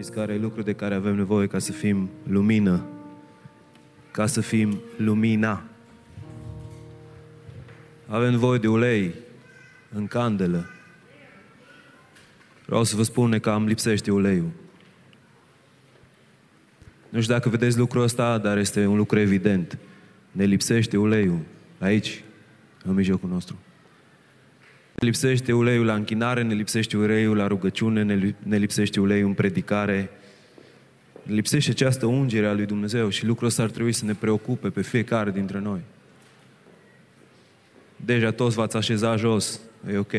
Știți care e lucru de care avem nevoie ca să fim lumină? Ca să fim lumina. Avem nevoie de ulei în candelă. Vreau să vă spun că am lipsește uleiul. Nu știu dacă vedeți lucrul ăsta, dar este un lucru evident. Ne lipsește uleiul aici, în mijlocul nostru. Ne lipsește uleiul la închinare, ne lipsește uleiul la rugăciune, ne, ne lipsește uleiul în predicare. Ne lipsește această ungere a lui Dumnezeu și lucrul ăsta ar trebui să ne preocupe pe fiecare dintre noi. Deja toți v-ați așezat jos, e ok.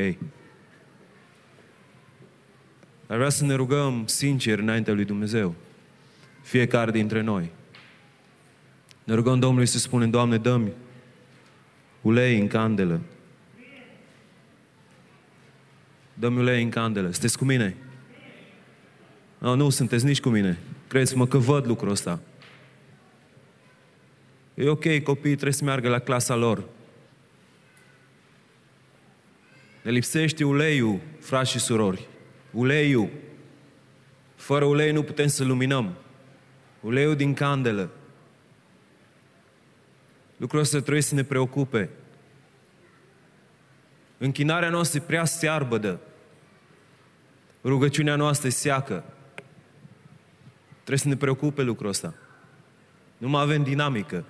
Dar vreau să ne rugăm sincer înaintea lui Dumnezeu. Fiecare dintre noi. Ne rugăm Domnului să spunem, Doamne, dă-mi ulei în candelă. Dă-mi ulei în candelă. Sunteți cu mine? No, nu sunteți nici cu mine. Credeți-mă că văd lucrul ăsta. E ok, copiii trebuie să meargă la clasa lor. Ne lipsește uleiul, frați și surori. Uleiul. Fără ulei nu putem să luminăm. Uleiul din candelă. Lucrul ăsta trebuie să ne preocupe. Închinarea noastră e prea searbădă. Rugăciunea noastră e seacă. Trebuie să ne preocupe lucrul ăsta. Nu mai avem dinamică.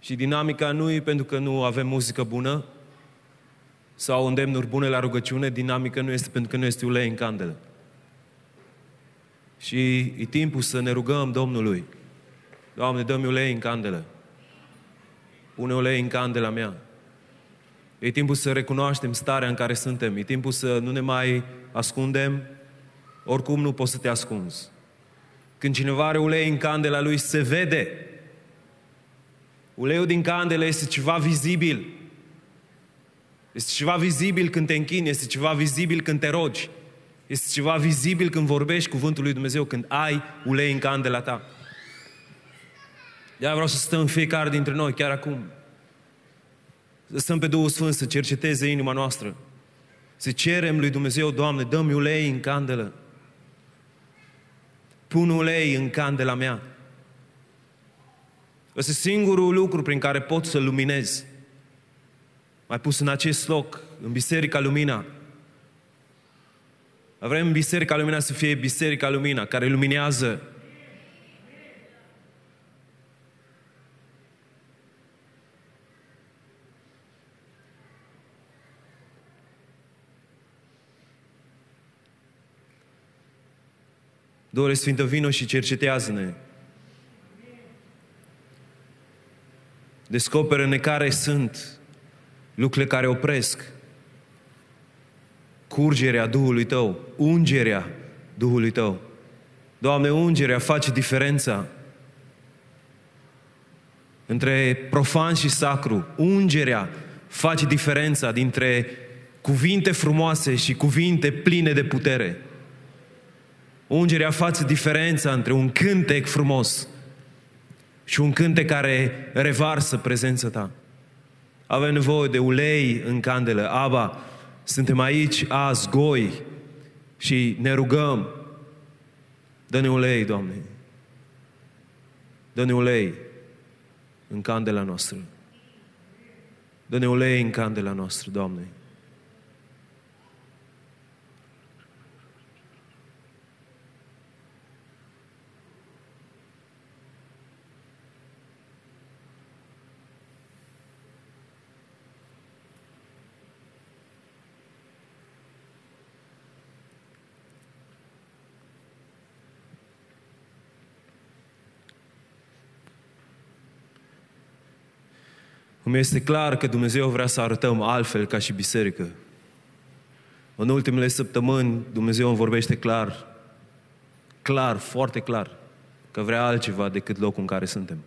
Și dinamica nu e pentru că nu avem muzică bună sau îndemnuri bune la rugăciune, dinamică nu este pentru că nu este ulei în candelă. Și e timpul să ne rugăm Domnului. Doamne, dă-mi ulei în candelă. Pune ulei în candela mea. E timpul să recunoaștem starea în care suntem. E timpul să nu ne mai ascundem. Oricum nu poți să te ascunzi. Când cineva are ulei în candela lui, se vede. Uleiul din candelă este ceva vizibil. Este ceva vizibil când te închini, este ceva vizibil când te rogi. Este ceva vizibil când vorbești cuvântul lui Dumnezeu, când ai ulei în candela ta. De vreau să stăm fiecare dintre noi, chiar acum. Să stăm pe Duhul Sfânt, să cerceteze inima noastră. Să cerem lui Dumnezeu, Doamne, dă-mi ulei în candelă. Pun ulei în candela mea. Ăsta e singurul lucru prin care pot să luminez. Mai pus în acest loc, în Biserica Lumina. Vrem Biserica Lumina să fie Biserica Lumina, care luminează Doamne Sfântă, vino și cercetează-ne. Descoperă-ne care sunt lucrurile care opresc curgerea Duhului Tău, ungerea Duhului Tău. Doamne, ungerea face diferența între profan și sacru. Ungerea face diferența dintre cuvinte frumoase și cuvinte pline de putere. Ungerea face diferența între un cântec frumos și un cântec care revarsă prezența ta. Avem nevoie de ulei în candelă. Aba, suntem aici azi, goi, și ne rugăm. Dă-ne ulei, Doamne. Dă-ne ulei în candela noastră. Dă-ne ulei în candela noastră, Doamne. Cum este clar că Dumnezeu vrea să arătăm altfel ca și biserică. În ultimele săptămâni Dumnezeu îmi vorbește clar, clar, foarte clar, că vrea altceva decât locul în care suntem.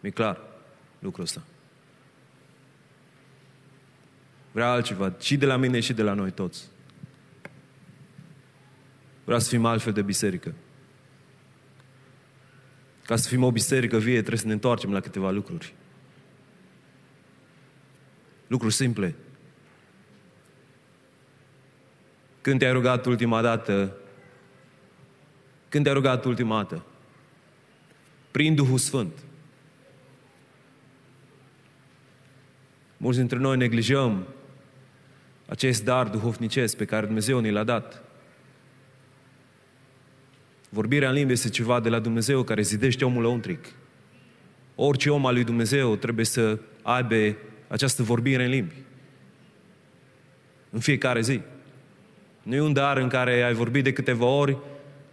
Mi-e clar lucrul ăsta. Vrea altceva, și de la mine și de la noi toți. Vrea să fim altfel de biserică. Ca să fim o biserică vie, trebuie să ne întoarcem la câteva lucruri. Lucruri simple. Când te-ai rugat ultima dată, Când te-ai rugat ultima dată? Prin Duhul Sfânt. Mulți dintre noi neglijăm acest dar duhovnicesc pe care Dumnezeu ne l-a dat. Vorbirea în limbi este ceva de la Dumnezeu care zidește omul lăuntric. Orice om al lui Dumnezeu trebuie să aibă această vorbire în limbi. În fiecare zi. Nu e un dar în care ai vorbit de câteva ori,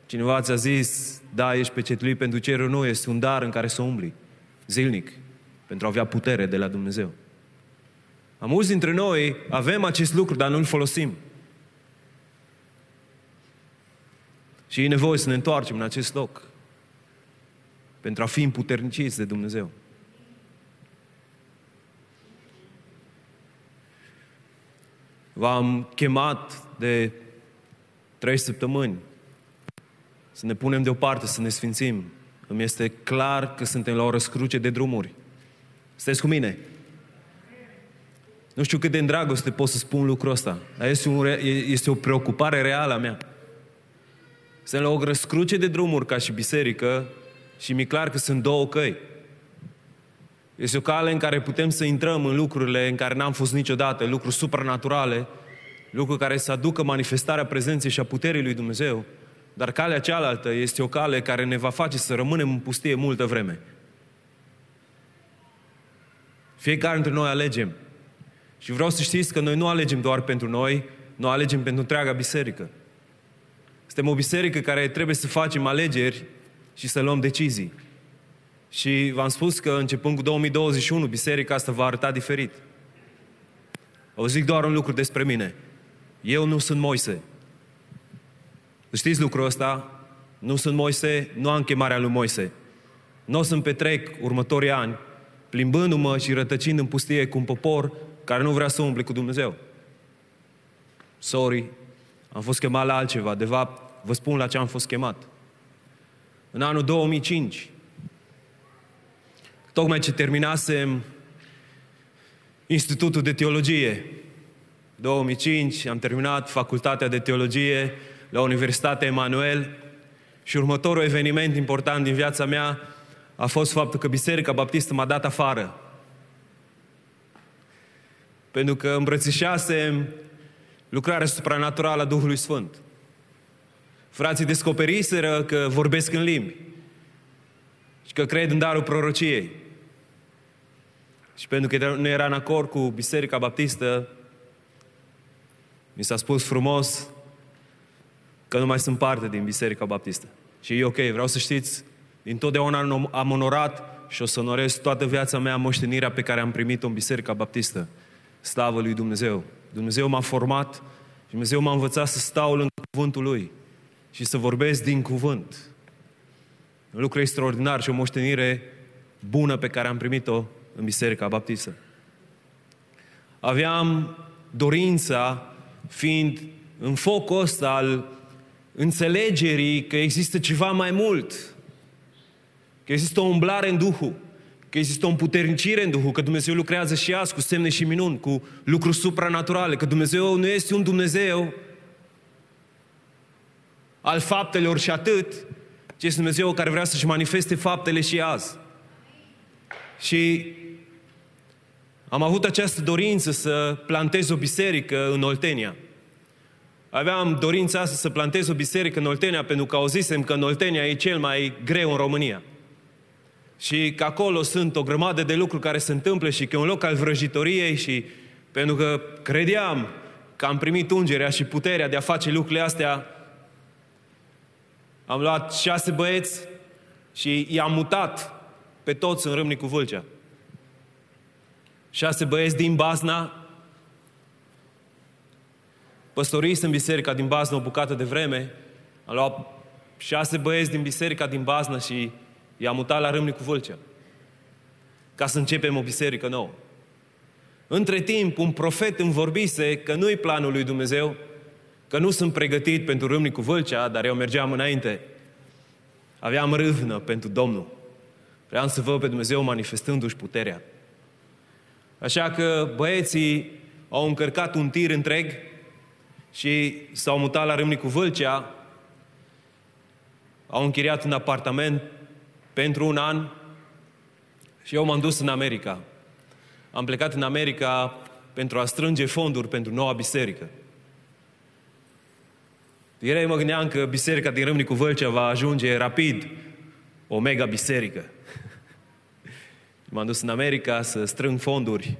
cineva ți-a zis, da, ești pecetuit pentru cerul, nu, este un dar în care să umbli, zilnic, pentru a avea putere de la Dumnezeu. A mulți dintre noi avem acest lucru, dar nu-l folosim. Și e nevoie să ne întoarcem în acest loc pentru a fi împuterniciți de Dumnezeu. V-am chemat de trei săptămâni să ne punem deoparte, să ne sfințim. Îmi este clar că suntem la o răscruce de drumuri. Sunteți cu mine? Nu știu cât de în dragoste pot să spun lucrul ăsta, dar este, un, este o preocupare reală a mea. Suntem la o răscruce de drumuri ca și biserică și mi-e clar că sunt două căi. Este o cale în care putem să intrăm în lucrurile în care n-am fost niciodată, lucruri supranaturale, lucruri care să aducă manifestarea prezenței și a puterii lui Dumnezeu. Dar calea cealaltă este o cale care ne va face să rămânem în pustie multă vreme. Fiecare dintre noi alegem. Și vreau să știți că noi nu alegem doar pentru noi, nu alegem pentru întreaga biserică. Suntem o biserică care trebuie să facem alegeri și să luăm decizii. Și v-am spus că începând cu 2021, biserica asta va arăta diferit. O zic doar un lucru despre mine. Eu nu sunt Moise. Știți lucrul ăsta? Nu sunt Moise, nu am chemarea lui Moise. Nu o să-mi petrec următorii ani plimbându-mă și rătăcind în pustie cu un popor care nu vrea să umble cu Dumnezeu. Sorry, am fost chemat la altceva. De fapt, vă spun la ce am fost chemat. În anul 2005, tocmai ce terminasem Institutul de Teologie, 2005, am terminat facultatea de teologie la Universitatea Emanuel și următorul eveniment important din viața mea a fost faptul că Biserica Baptistă m-a dat afară. Pentru că îmbrățișasem lucrarea supranaturală a Duhului Sfânt. Frații descoperiseră că vorbesc în limbi și că cred în darul prorociei. Și pentru că nu era în acord cu Biserica Baptistă, mi s-a spus frumos că nu mai sunt parte din Biserica Baptistă. Și e ok, vreau să știți, din totdeauna am onorat și o să onorez toată viața mea moștenirea pe care am primit-o în Biserica Baptistă. Slavă lui Dumnezeu! Dumnezeu m-a format și Dumnezeu m-a învățat să stau în cuvântul Lui și să vorbesc din cuvânt. Un lucru extraordinar și o moștenire bună pe care am primit-o în Biserica Baptistă. Aveam dorința, fiind în focul ăsta al înțelegerii că există ceva mai mult, că există o umblare în Duhul, că există o împuternicire în Duhul, că Dumnezeu lucrează și azi cu semne și minuni, cu lucruri supranaturale, că Dumnezeu nu este un Dumnezeu al faptelor și atât, ci este Dumnezeu care vrea să-și manifeste faptele și azi. Și am avut această dorință să plantez o biserică în Oltenia. Aveam dorința asta să plantez o biserică în Oltenia pentru că auzisem că în Oltenia e cel mai greu în România. Și că acolo sunt o grămadă de lucruri care se întâmplă și că e un loc al vrăjitoriei și pentru că credeam că am primit ungerea și puterea de a face lucrurile astea, am luat șase băieți și i-am mutat pe toți în Râmnicu Vâlcea. Șase băieți din Basna, păstoriți în biserica din Basna o bucată de vreme, am luat șase băieți din biserica din Basna și i-am mutat la Râmnicu Vâlcea. Ca să începem o biserică nouă. Între timp, un profet îmi vorbise că nu-i planul lui Dumnezeu că nu sunt pregătit pentru Râmnicu Vâlcea, dar eu mergeam înainte. Aveam râvnă pentru Domnul. Vreau să văd pe Dumnezeu manifestându-și puterea. Așa că băieții au încărcat un tir întreg și s-au mutat la Râmnicu Vâlcea. au închiriat un apartament pentru un an și eu m-am dus în America. Am plecat în America pentru a strânge fonduri pentru noua biserică. Ieri mă gândeam că biserica din Râmnicu Vâlcea va ajunge rapid o mega biserică. M-am dus în America să strâng fonduri.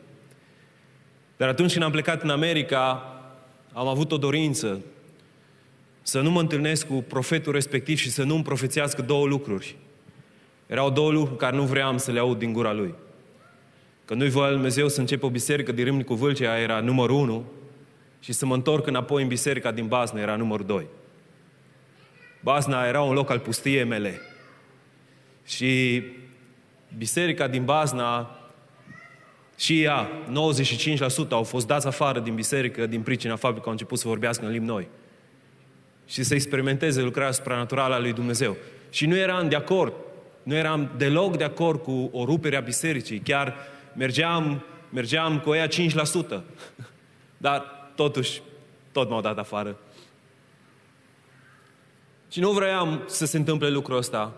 Dar atunci când am plecat în America, am avut o dorință să nu mă întâlnesc cu profetul respectiv și să nu îmi profețească două lucruri. Erau două lucruri care nu vreau să le aud din gura lui. Că nu-i voia Dumnezeu să încep o biserică din Râmnicu Vâlcea, era numărul unu, și să mă întorc înapoi în biserica din Bazna, era numărul doi. Bazna era un loc al pustiei mele. Și biserica din Bazna și ea, 95% au fost dați afară din biserică din pricina faptului că au început să vorbească în limbi noi. Și să experimenteze lucrarea supranaturală a lui Dumnezeu. Și nu eram de acord, nu eram deloc de acord cu o rupere a bisericii. Chiar mergeam, mergeam cu ea 5%. Dar totuși, tot m-au dat afară. Și nu vreau să se întâmple lucrul ăsta.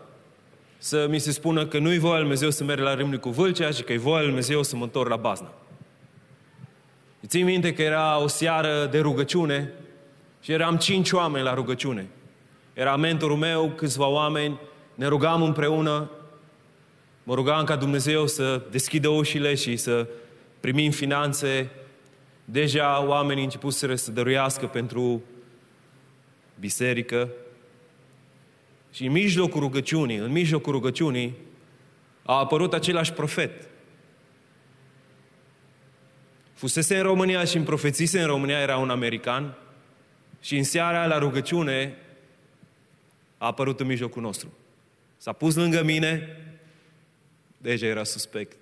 Să mi se spună că nu-i voia Lui Dumnezeu să merg la Râmnicu Vâlcea și că i voia Lui Dumnezeu să mă întorc la Bazna. Ții minte că era o seară de rugăciune și eram cinci oameni la rugăciune. Era mentorul meu, câțiva oameni, ne rugam împreună, mă rugam ca Dumnezeu să deschidă ușile și să primim finanțe. Deja oamenii început să dăruiască pentru biserică. Și în mijlocul rugăciunii, în mijlocul rugăciunii, a apărut același profet. Fusese în România și în profețise în România, era un american, și în seara la rugăciune a apărut în mijlocul nostru. S-a pus lângă mine, deja era suspect.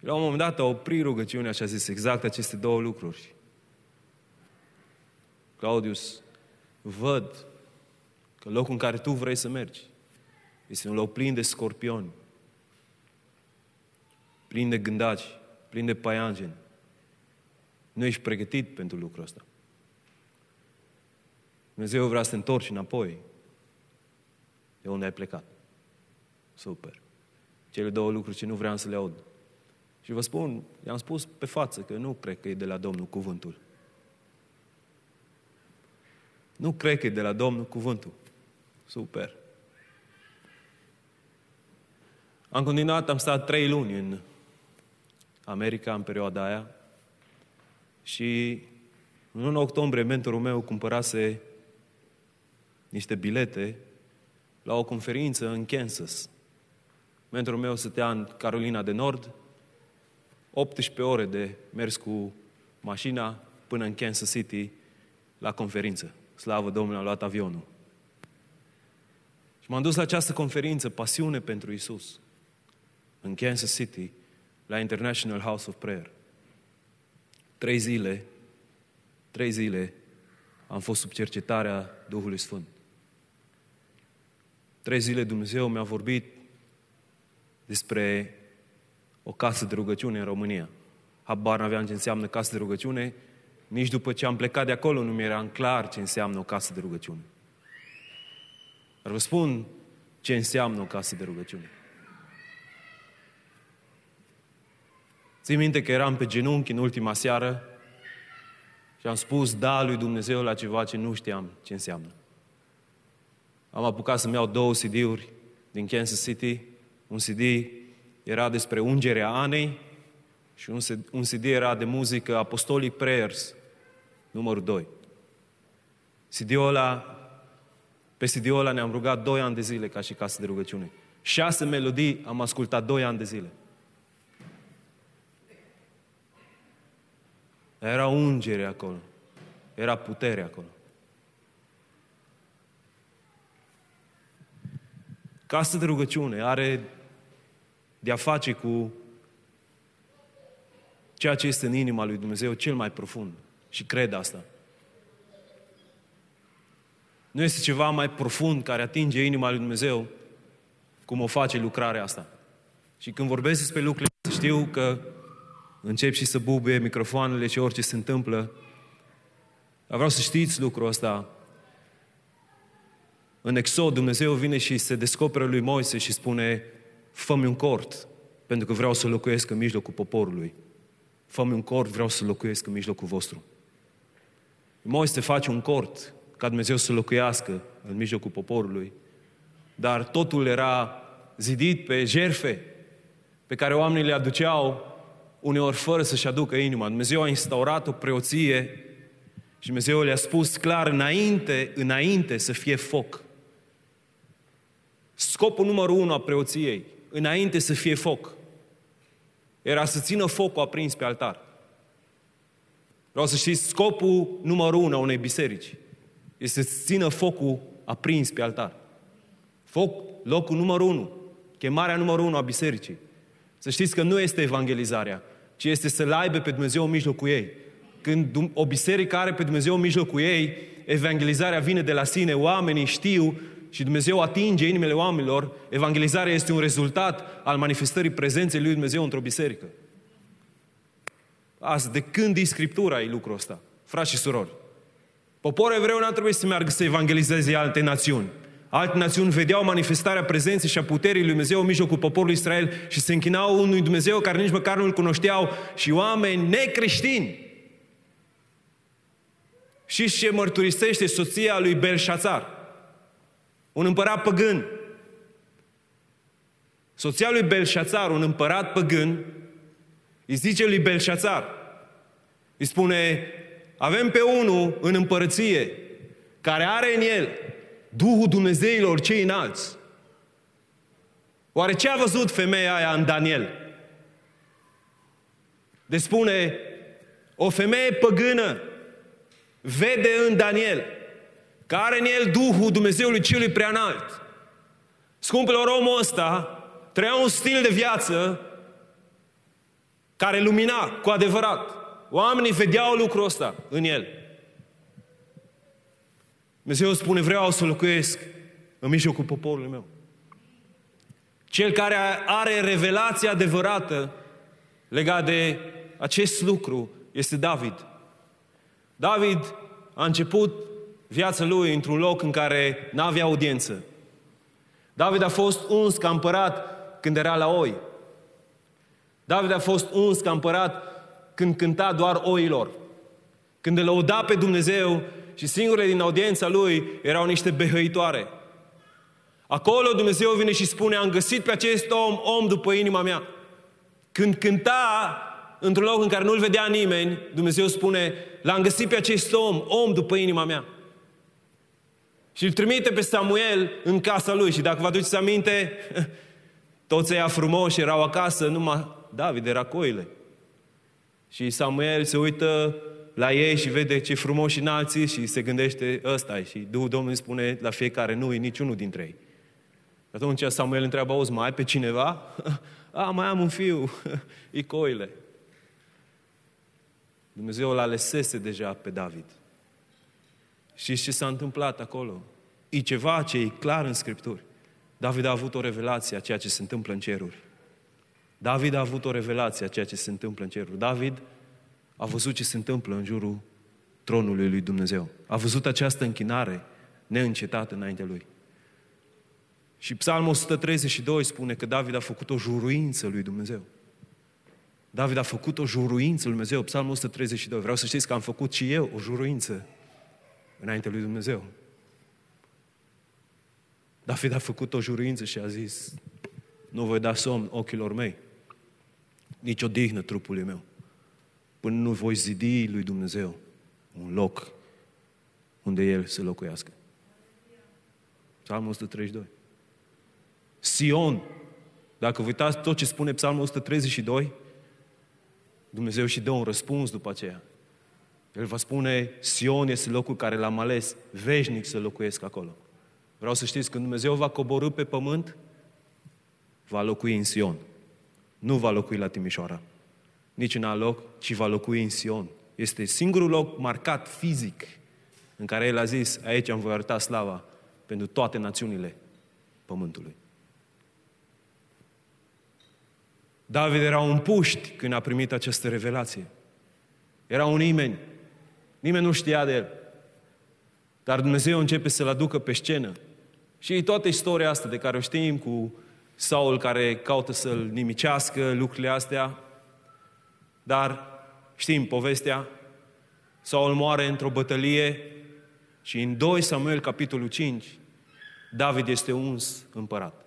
La un moment dat a oprit rugăciunea și a zis exact aceste două lucruri. Claudius, văd că locul în care tu vrei să mergi este un loc plin de scorpioni, plin de gândaci, plin de paianjeni. Nu ești pregătit pentru lucrul ăsta. Dumnezeu vrea să te întorci înapoi de unde ai plecat. Super. Cele două lucruri ce nu vreau să le aud. Și vă spun, i-am spus pe față că nu cred că e de la Domnul cuvântul. Nu cred că e de la Domnul cuvântul. Super. Am continuat, am stat trei luni în America în perioada aia și în 1 octombrie mentorul meu cumpărase niște bilete la o conferință în Kansas. Mentorul meu stătea în Carolina de Nord, 18 ore de mers cu mașina până în Kansas City la conferință. Slavă Domnului, a luat avionul. Și m-am dus la această conferință, Pasiune pentru Isus, în Kansas City, la International House of Prayer. Trei zile, trei zile am fost sub cercetarea Duhului Sfânt. Trei zile Dumnezeu mi-a vorbit despre o casă de rugăciune în România. Habar n-aveam ce înseamnă casă de rugăciune, nici după ce am plecat de acolo nu mi-era clar ce înseamnă o casă de rugăciune. Dar vă spun ce înseamnă o casă de rugăciune. Țin minte că eram pe genunchi în ultima seară și am spus da lui Dumnezeu la ceva ce nu știam ce înseamnă. Am apucat să-mi iau două CD-uri din Kansas City. Un CD era despre ungerea Anei și un CD era de muzică Apostolic Prayers, numărul 2. CD-ul ăla pe CD-ul ăla ne-am rugat doi ani de zile ca și casă de rugăciune. Șase melodii am ascultat doi ani de zile. Era ungere acolo. Era putere acolo. Casă de rugăciune are de a face cu ceea ce este în inima lui Dumnezeu cel mai profund. Și cred asta. Nu este ceva mai profund care atinge inima lui Dumnezeu cum o face lucrarea asta. Și când vorbesc despre lucrurile știu că încep și să bubuie microfoanele și orice se întâmplă. Dar vreau să știți lucrul ăsta. În Exod, Dumnezeu vine și se descoperă lui Moise și spune, fă un cort, pentru că vreau să locuiesc în mijlocul poporului. fă un cort, vreau să locuiesc în mijlocul vostru. Moise face un cort ca Dumnezeu să locuiască în mijlocul poporului, dar totul era zidit pe jerfe pe care oamenii le aduceau uneori fără să-și aducă inima. Dumnezeu a instaurat o preoție și Dumnezeu le-a spus clar înainte, înainte să fie foc. Scopul numărul unu a preoției, înainte să fie foc, era să țină focul aprins pe altar. Vreau să știți, scopul numărul unu a unei biserici este să țină focul aprins pe altar. Foc, locul numărul unu, chemarea numărul unu a bisericii. Să știți că nu este evangelizarea, ci este să-L aibă pe Dumnezeu în mijlocul ei. Când o biserică are pe Dumnezeu în mijlocul ei, evangelizarea vine de la sine, oamenii știu și Dumnezeu atinge inimile oamenilor, evangelizarea este un rezultat al manifestării prezenței lui Dumnezeu într-o biserică. Azi, de când e Scriptura e lucrul ăsta? Frați și surori. Poporul evreu n-a trebuit să meargă să evangelizeze alte națiuni. Alte națiuni vedeau manifestarea prezenței și a puterii lui Dumnezeu în mijlocul poporului Israel și se închinau unui Dumnezeu care nici măcar nu-L cunoșteau și oameni necreștini. Și ce mărturisește soția lui Belșațar? Un împărat păgân. Soția lui Belșațar, un împărat păgân, îi zice lui Belșațar, îi spune, avem pe unul în împărăție care are în el Duhul Dumnezeilor cei înalți. Oare ce a văzut femeia aia în Daniel? De spune, o femeie păgână vede în Daniel că are în el Duhul Dumnezeului celui preanalt. Scumpilor, omul ăsta trăia un stil de viață care lumina cu adevărat. Oamenii vedeau lucrul ăsta în el. Dumnezeu spune, vreau să locuiesc în mijlocul poporului meu. Cel care are revelația adevărată legat de acest lucru este David. David a început viața lui într-un loc în care n-avea audiență. David a fost uns ca împărat când era la oi. David a fost uns ca împărat când cânta doar oilor. Când îl lăuda pe Dumnezeu și singurele din audiența lui erau niște behăitoare. Acolo Dumnezeu vine și spune, am găsit pe acest om, om după inima mea. Când cânta într-un loc în care nu-l vedea nimeni, Dumnezeu spune, l-am găsit pe acest om, om după inima mea. Și îl trimite pe Samuel în casa lui. Și dacă vă aduceți aminte, toți ăia frumoși erau acasă, numai David era coile. Și Samuel se uită la ei și vede ce frumos și înalții și se gândește ăsta și Duhul Domnului spune la fiecare, nu e niciunul dintre ei. Atunci Samuel întreabă, auzi, mai ai pe cineva? A, mai am un fiu, e coile. Dumnezeu l-a alesese deja pe David. Și ce s-a întâmplat acolo? E ceva ce e clar în Scripturi. David a avut o revelație a ceea ce se întâmplă în ceruri. David a avut o revelație a ceea ce se întâmplă în ceruri. David a văzut ce se întâmplă în jurul tronului lui Dumnezeu. A văzut această închinare neîncetată înaintea lui. Și Psalmul 132 spune că David a făcut o juruință lui Dumnezeu. David a făcut o juruință lui Dumnezeu, Psalmul 132. Vreau să știți că am făcut și eu o juruință înaintea lui Dumnezeu. David a făcut o juruință și a zis, nu voi da somn ochilor mei, nici o dihnă trupului meu până nu voi zidi lui Dumnezeu un loc unde El să locuiască. Psalmul 132. Sion, dacă vă uitați tot ce spune Psalmul 132, Dumnezeu și dă un răspuns după aceea. El va spune, Sion este locul care l-am ales, veșnic să locuiesc acolo. Vreau să știți, când Dumnezeu va coborâ pe pământ, va locui în Sion. Nu va locui la Timișoara nici în alt loc, ci va locui în Sion. Este singurul loc marcat fizic în care El a zis, aici am voi arăta slava pentru toate națiunile pământului. David era un puști când a primit această revelație. Era un nimeni. Nimeni nu știa de el. Dar Dumnezeu începe să-l aducă pe scenă. Și toată istoria asta de care o știm cu Saul care caută să-l nimicească, lucrurile astea, dar știm povestea, Saul moare într-o bătălie și în 2 Samuel, capitolul 5, David este uns împărat.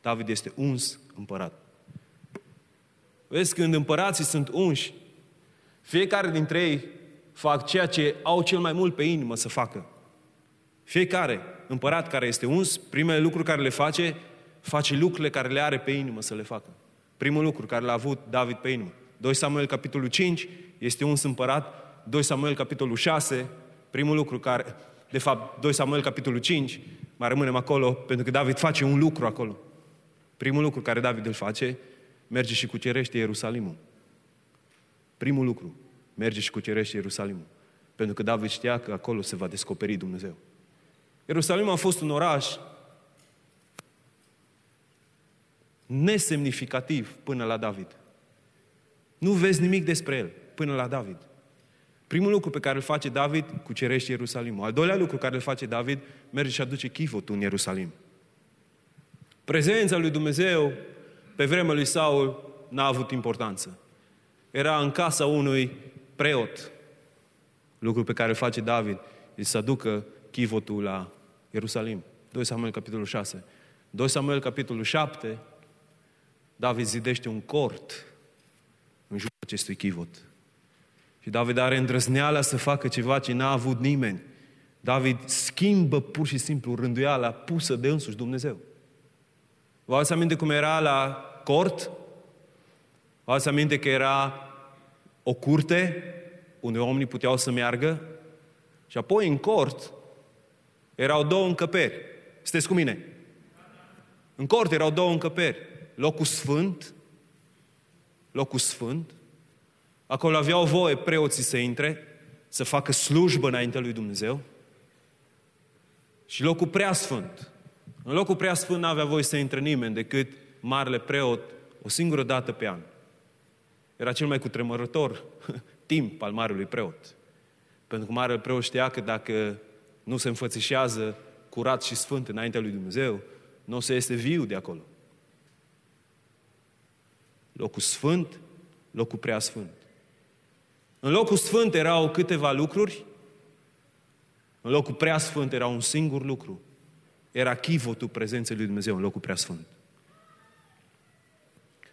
David este uns împărat. Vezi, când împărații sunt unși, fiecare dintre ei fac ceea ce au cel mai mult pe inimă să facă. Fiecare împărat care este uns, primele lucruri care le face, face lucrurile care le are pe inimă să le facă. Primul lucru care l-a avut David pe inimă. 2 Samuel, capitolul 5, este uns împărat. 2 Samuel, capitolul 6, primul lucru care, de fapt, 2 Samuel, capitolul 5, mai rămânem acolo, pentru că David face un lucru acolo. Primul lucru care David îl face, merge și cucerește Ierusalimul. Primul lucru, merge și cucerește Ierusalimul. Pentru că David știa că acolo se va descoperi Dumnezeu. Ierusalim a fost un oraș nesemnificativ până la David. Nu vezi nimic despre el până la David. Primul lucru pe care îl face David, cucerește Ierusalimul. Al doilea lucru care îl face David, merge și aduce chivotul în Ierusalim. Prezența lui Dumnezeu pe vremea lui Saul n-a avut importanță. Era în casa unui preot. Lucru pe care îl face David, e să aducă chivotul la Ierusalim. 2 Samuel, capitolul 6. 2 Samuel, capitolul 7, David zidește un cort în jurul acestui chivot. Și David are îndrăzneala să facă ceva ce n-a avut nimeni. David schimbă pur și simplu rânduiala pusă de însuși Dumnezeu. Vă ați aminte cum era la cort? Vă ați aminte că era o curte unde oamenii puteau să meargă? Și apoi în cort erau două încăperi. Sunteți cu mine? În cort erau două încăperi. Locul sfânt, locul sfânt, acolo aveau voie preoții să intre, să facă slujbă înainte lui Dumnezeu, și locul prea sfânt. În locul prea sfânt nu avea voie să intre nimeni decât marele preot o singură dată pe an. Era cel mai cutremurător timp al marelui preot. Pentru că marele preot știa că dacă nu se înfățișează curat și sfânt înaintea lui Dumnezeu, nu o să iese viu de acolo. Locul sfânt, locul prea sfânt. În locul sfânt erau câteva lucruri, în locul prea sfânt era un singur lucru. Era chivotul prezenței lui Dumnezeu în locul prea sfânt.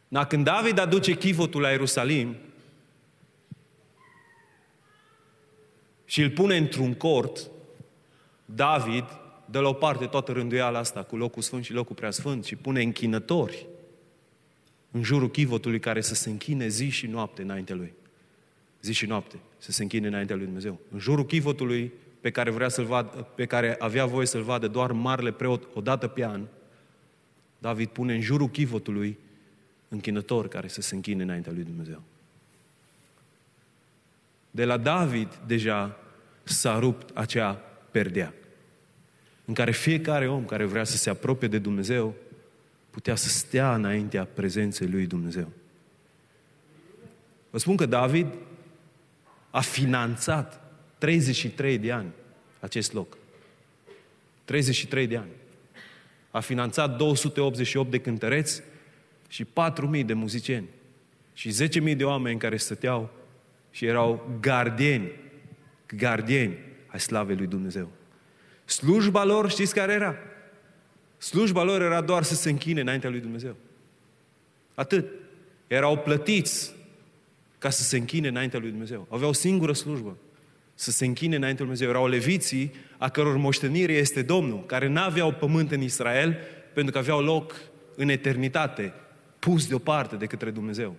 Dar când David aduce chivotul la Ierusalim și îl pune într-un cort, David dă la o parte toată rânduiala asta cu locul sfânt și locul prea sfânt și pune închinători în jurul chivotului care să se închine zi și noapte înaintea lui. Zi și noapte să se închine înaintea lui Dumnezeu. În jurul chivotului pe care, vrea să-l vad, pe care avea voie să-l vadă doar marele preot o dată pe an, David pune în jurul chivotului închinător care să se închine înaintea lui Dumnezeu. De la David deja s-a rupt acea perdea în care fiecare om care vrea să se apropie de Dumnezeu putea să stea înaintea prezenței lui Dumnezeu. Vă spun că David a finanțat 33 de ani acest loc. 33 de ani. A finanțat 288 de cântăreți și 4.000 de muzicieni. Și 10.000 de oameni care stăteau și erau gardieni, gardieni ai slavei lui Dumnezeu. Slujba lor, știți care era? Slujba lor era doar să se închine înaintea lui Dumnezeu. Atât. Erau plătiți ca să se închine înaintea lui Dumnezeu. Aveau o singură slujbă. Să se închine înaintea lui Dumnezeu. Erau leviții a căror moștenire este Domnul, care n-aveau pământ în Israel pentru că aveau loc în eternitate, pus deoparte de către Dumnezeu.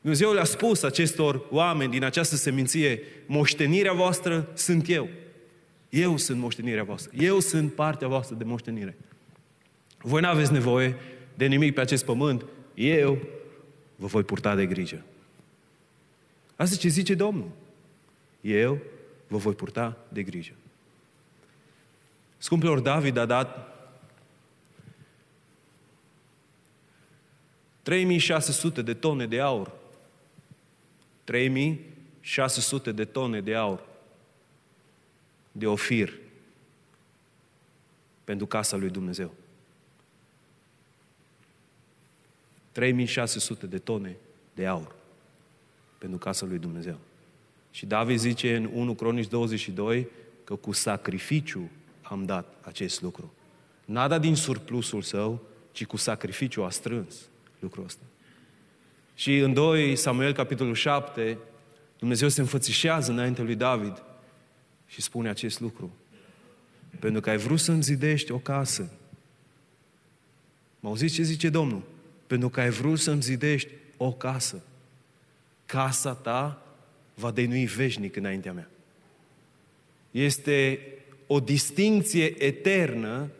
Dumnezeu le-a spus acestor oameni din această seminție, moștenirea voastră sunt eu. Eu sunt moștenirea voastră. Eu sunt partea voastră de moștenire. Voi nu aveți nevoie de nimic pe acest pământ. Eu vă voi purta de grijă. Asta ce zice Domnul. Eu vă voi purta de grijă. Scumpilor, David a dat 3600 de tone de aur. 3600 de tone de aur de Ofir. pentru casa lui Dumnezeu. 3600 de tone de aur pentru casa lui Dumnezeu. Și David zice în 1 Cronici 22 că cu sacrificiu am dat acest lucru. N-a dat din surplusul său, ci cu sacrificiu a strâns lucrul ăsta. Și în 2 Samuel, capitolul 7, Dumnezeu se înfățișează înainte lui David și spune acest lucru. Pentru că ai vrut să-mi zidești o casă. Mă auziți ce zice Domnul? Pentru că ai vrut să-mi zidești o casă. Casa ta va denui veșnic înaintea mea. Este o distinție eternă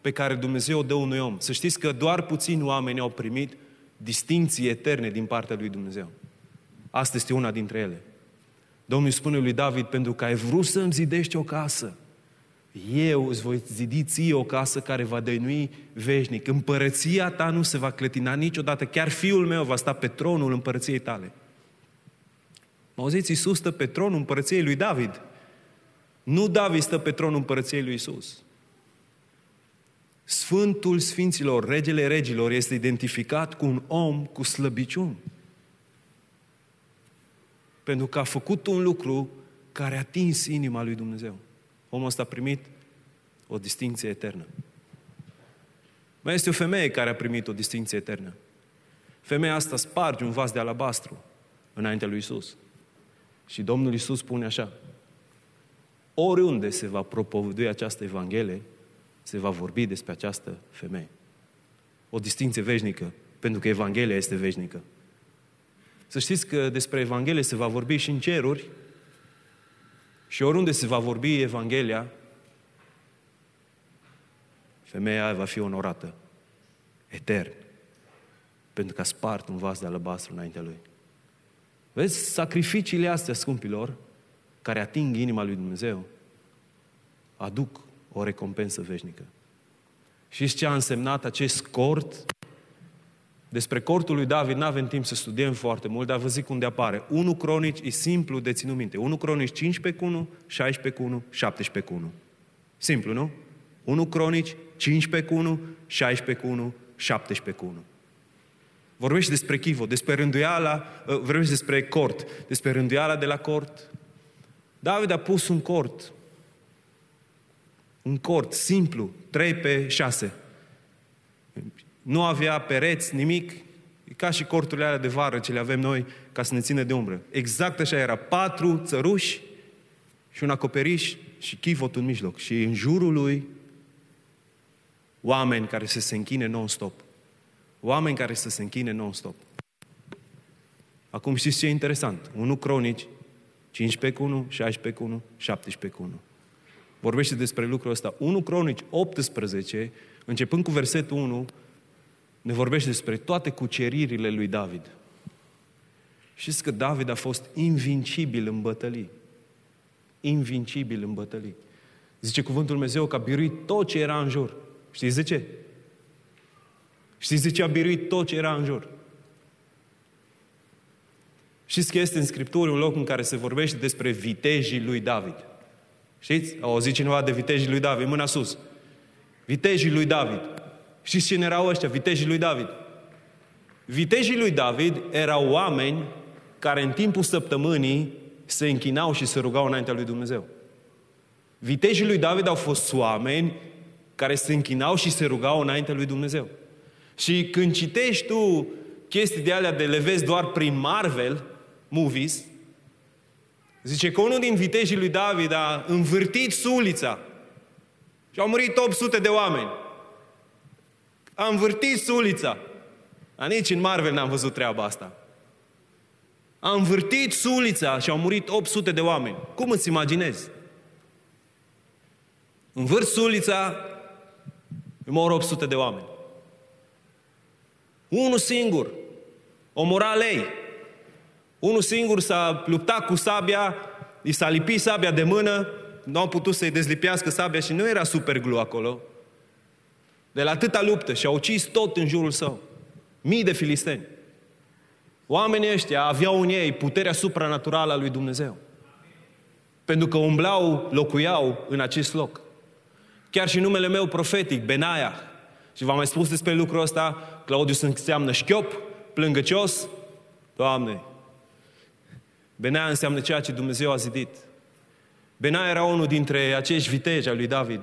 pe care Dumnezeu o dă unui om. Să știți că doar puțini oameni au primit distinții eterne din partea lui Dumnezeu. Asta este una dintre ele. Domnul spune lui David, pentru că ai vrut să-mi zidești o casă, eu îți voi zidi ție o casă care va dăinui veșnic. Împărăția ta nu se va clătina niciodată. Chiar fiul meu va sta pe tronul împărăției tale. Mă auziți, Iisus stă pe tronul împărăției lui David. Nu David stă pe tronul împărăției lui Iisus. Sfântul Sfinților, Regele Regilor, este identificat cu un om cu slăbiciuni. Pentru că a făcut un lucru care a atins inima lui Dumnezeu. Omul ăsta a primit o distinție eternă. Mai este o femeie care a primit o distinție eternă. Femeia asta sparge un vas de alabastru înaintea lui Isus. Și Domnul Isus spune așa, oriunde se va propovădui această Evanghelie, se va vorbi despre această femeie. O distinție veșnică, pentru că Evanghelia este veșnică. Să știți că despre Evanghelie se va vorbi și în ceruri și oriunde se va vorbi Evanghelia, femeia aia va fi onorată etern pentru că a spart un vas de alabastru înaintea lui. Vezi, sacrificiile astea, scumpilor, care ating inima lui Dumnezeu, aduc o recompensă veșnică. Și ce a însemnat acest cort? Despre cortul lui David nu avem timp să studiem foarte mult, dar vă zic unde apare. 1 Cronici e simplu de ținut minte. 1 Cronici 15 cu 1, 16 cu 1, 17 cu 1. Simplu, nu? 1 Cronici 15 cu 1, 16 cu 1, 17 cu 1. Vorbește despre chivo, despre rânduiala, uh, vorbește despre cort, despre rânduiala de la cort. David a pus un cort un cort simplu, 3 pe 6. Nu avea pereți, nimic, e ca și corturile alea de vară ce le avem noi ca să ne țină de umbră. Exact așa era. Patru țăruși și un acoperiș și chivotul în mijloc. Și în jurul lui oameni care să se închine non-stop. Oameni care să se închine non-stop. Acum știți ce e interesant? 1 Cronici, 15 cu 1, 16 cu 1, 17 cu 1 vorbește despre lucrul ăsta. 1 Cronici 18, începând cu versetul 1, ne vorbește despre toate cuceririle lui David. Știți că David a fost invincibil în bătălii. Invincibil în bătălii. Zice cuvântul Dumnezeu că a biruit tot ce era în jur. Știți de ce? Știți de ce a biruit tot ce era în jur? Știți că este în Scriptură un loc în care se vorbește despre vitejii lui David. Știți? Au auzit cineva de vitejii lui David? Mâna sus. Vitejii lui David. Știți cine erau ăștia? Vitejii lui David. Vitejii lui David erau oameni care în timpul săptămânii se închinau și se rugau înaintea lui Dumnezeu. Vitejii lui David au fost oameni care se închinau și se rugau înaintea lui Dumnezeu. Și când citești tu chestii de alea de le vezi doar prin Marvel movies, Zice că unul din vitejii lui David a învârtit sulița și au murit 800 de oameni. A învârtit sulița. Dar nici în Marvel n-am văzut treaba asta. A învârtit sulița și au murit 800 de oameni. Cum îți imaginezi? Învârt sulița, mor 800 de oameni. Unul singur. Omora lei. Unul singur s-a luptat cu sabia, i s-a lipit sabia de mână, nu au putut să-i dezlipească sabia și nu era super glu acolo. De la atâta luptă și au ucis tot în jurul său. Mii de filisteni. Oamenii ăștia aveau în ei puterea supranaturală a lui Dumnezeu. Pentru că umblau, locuiau în acest loc. Chiar și numele meu profetic, Benaia. Și v-am mai spus despre lucrul ăsta, Claudius înseamnă șchiop, plângăcios. Doamne, Benaia înseamnă ceea ce Dumnezeu a zidit. Benaia era unul dintre acești viteji al lui David.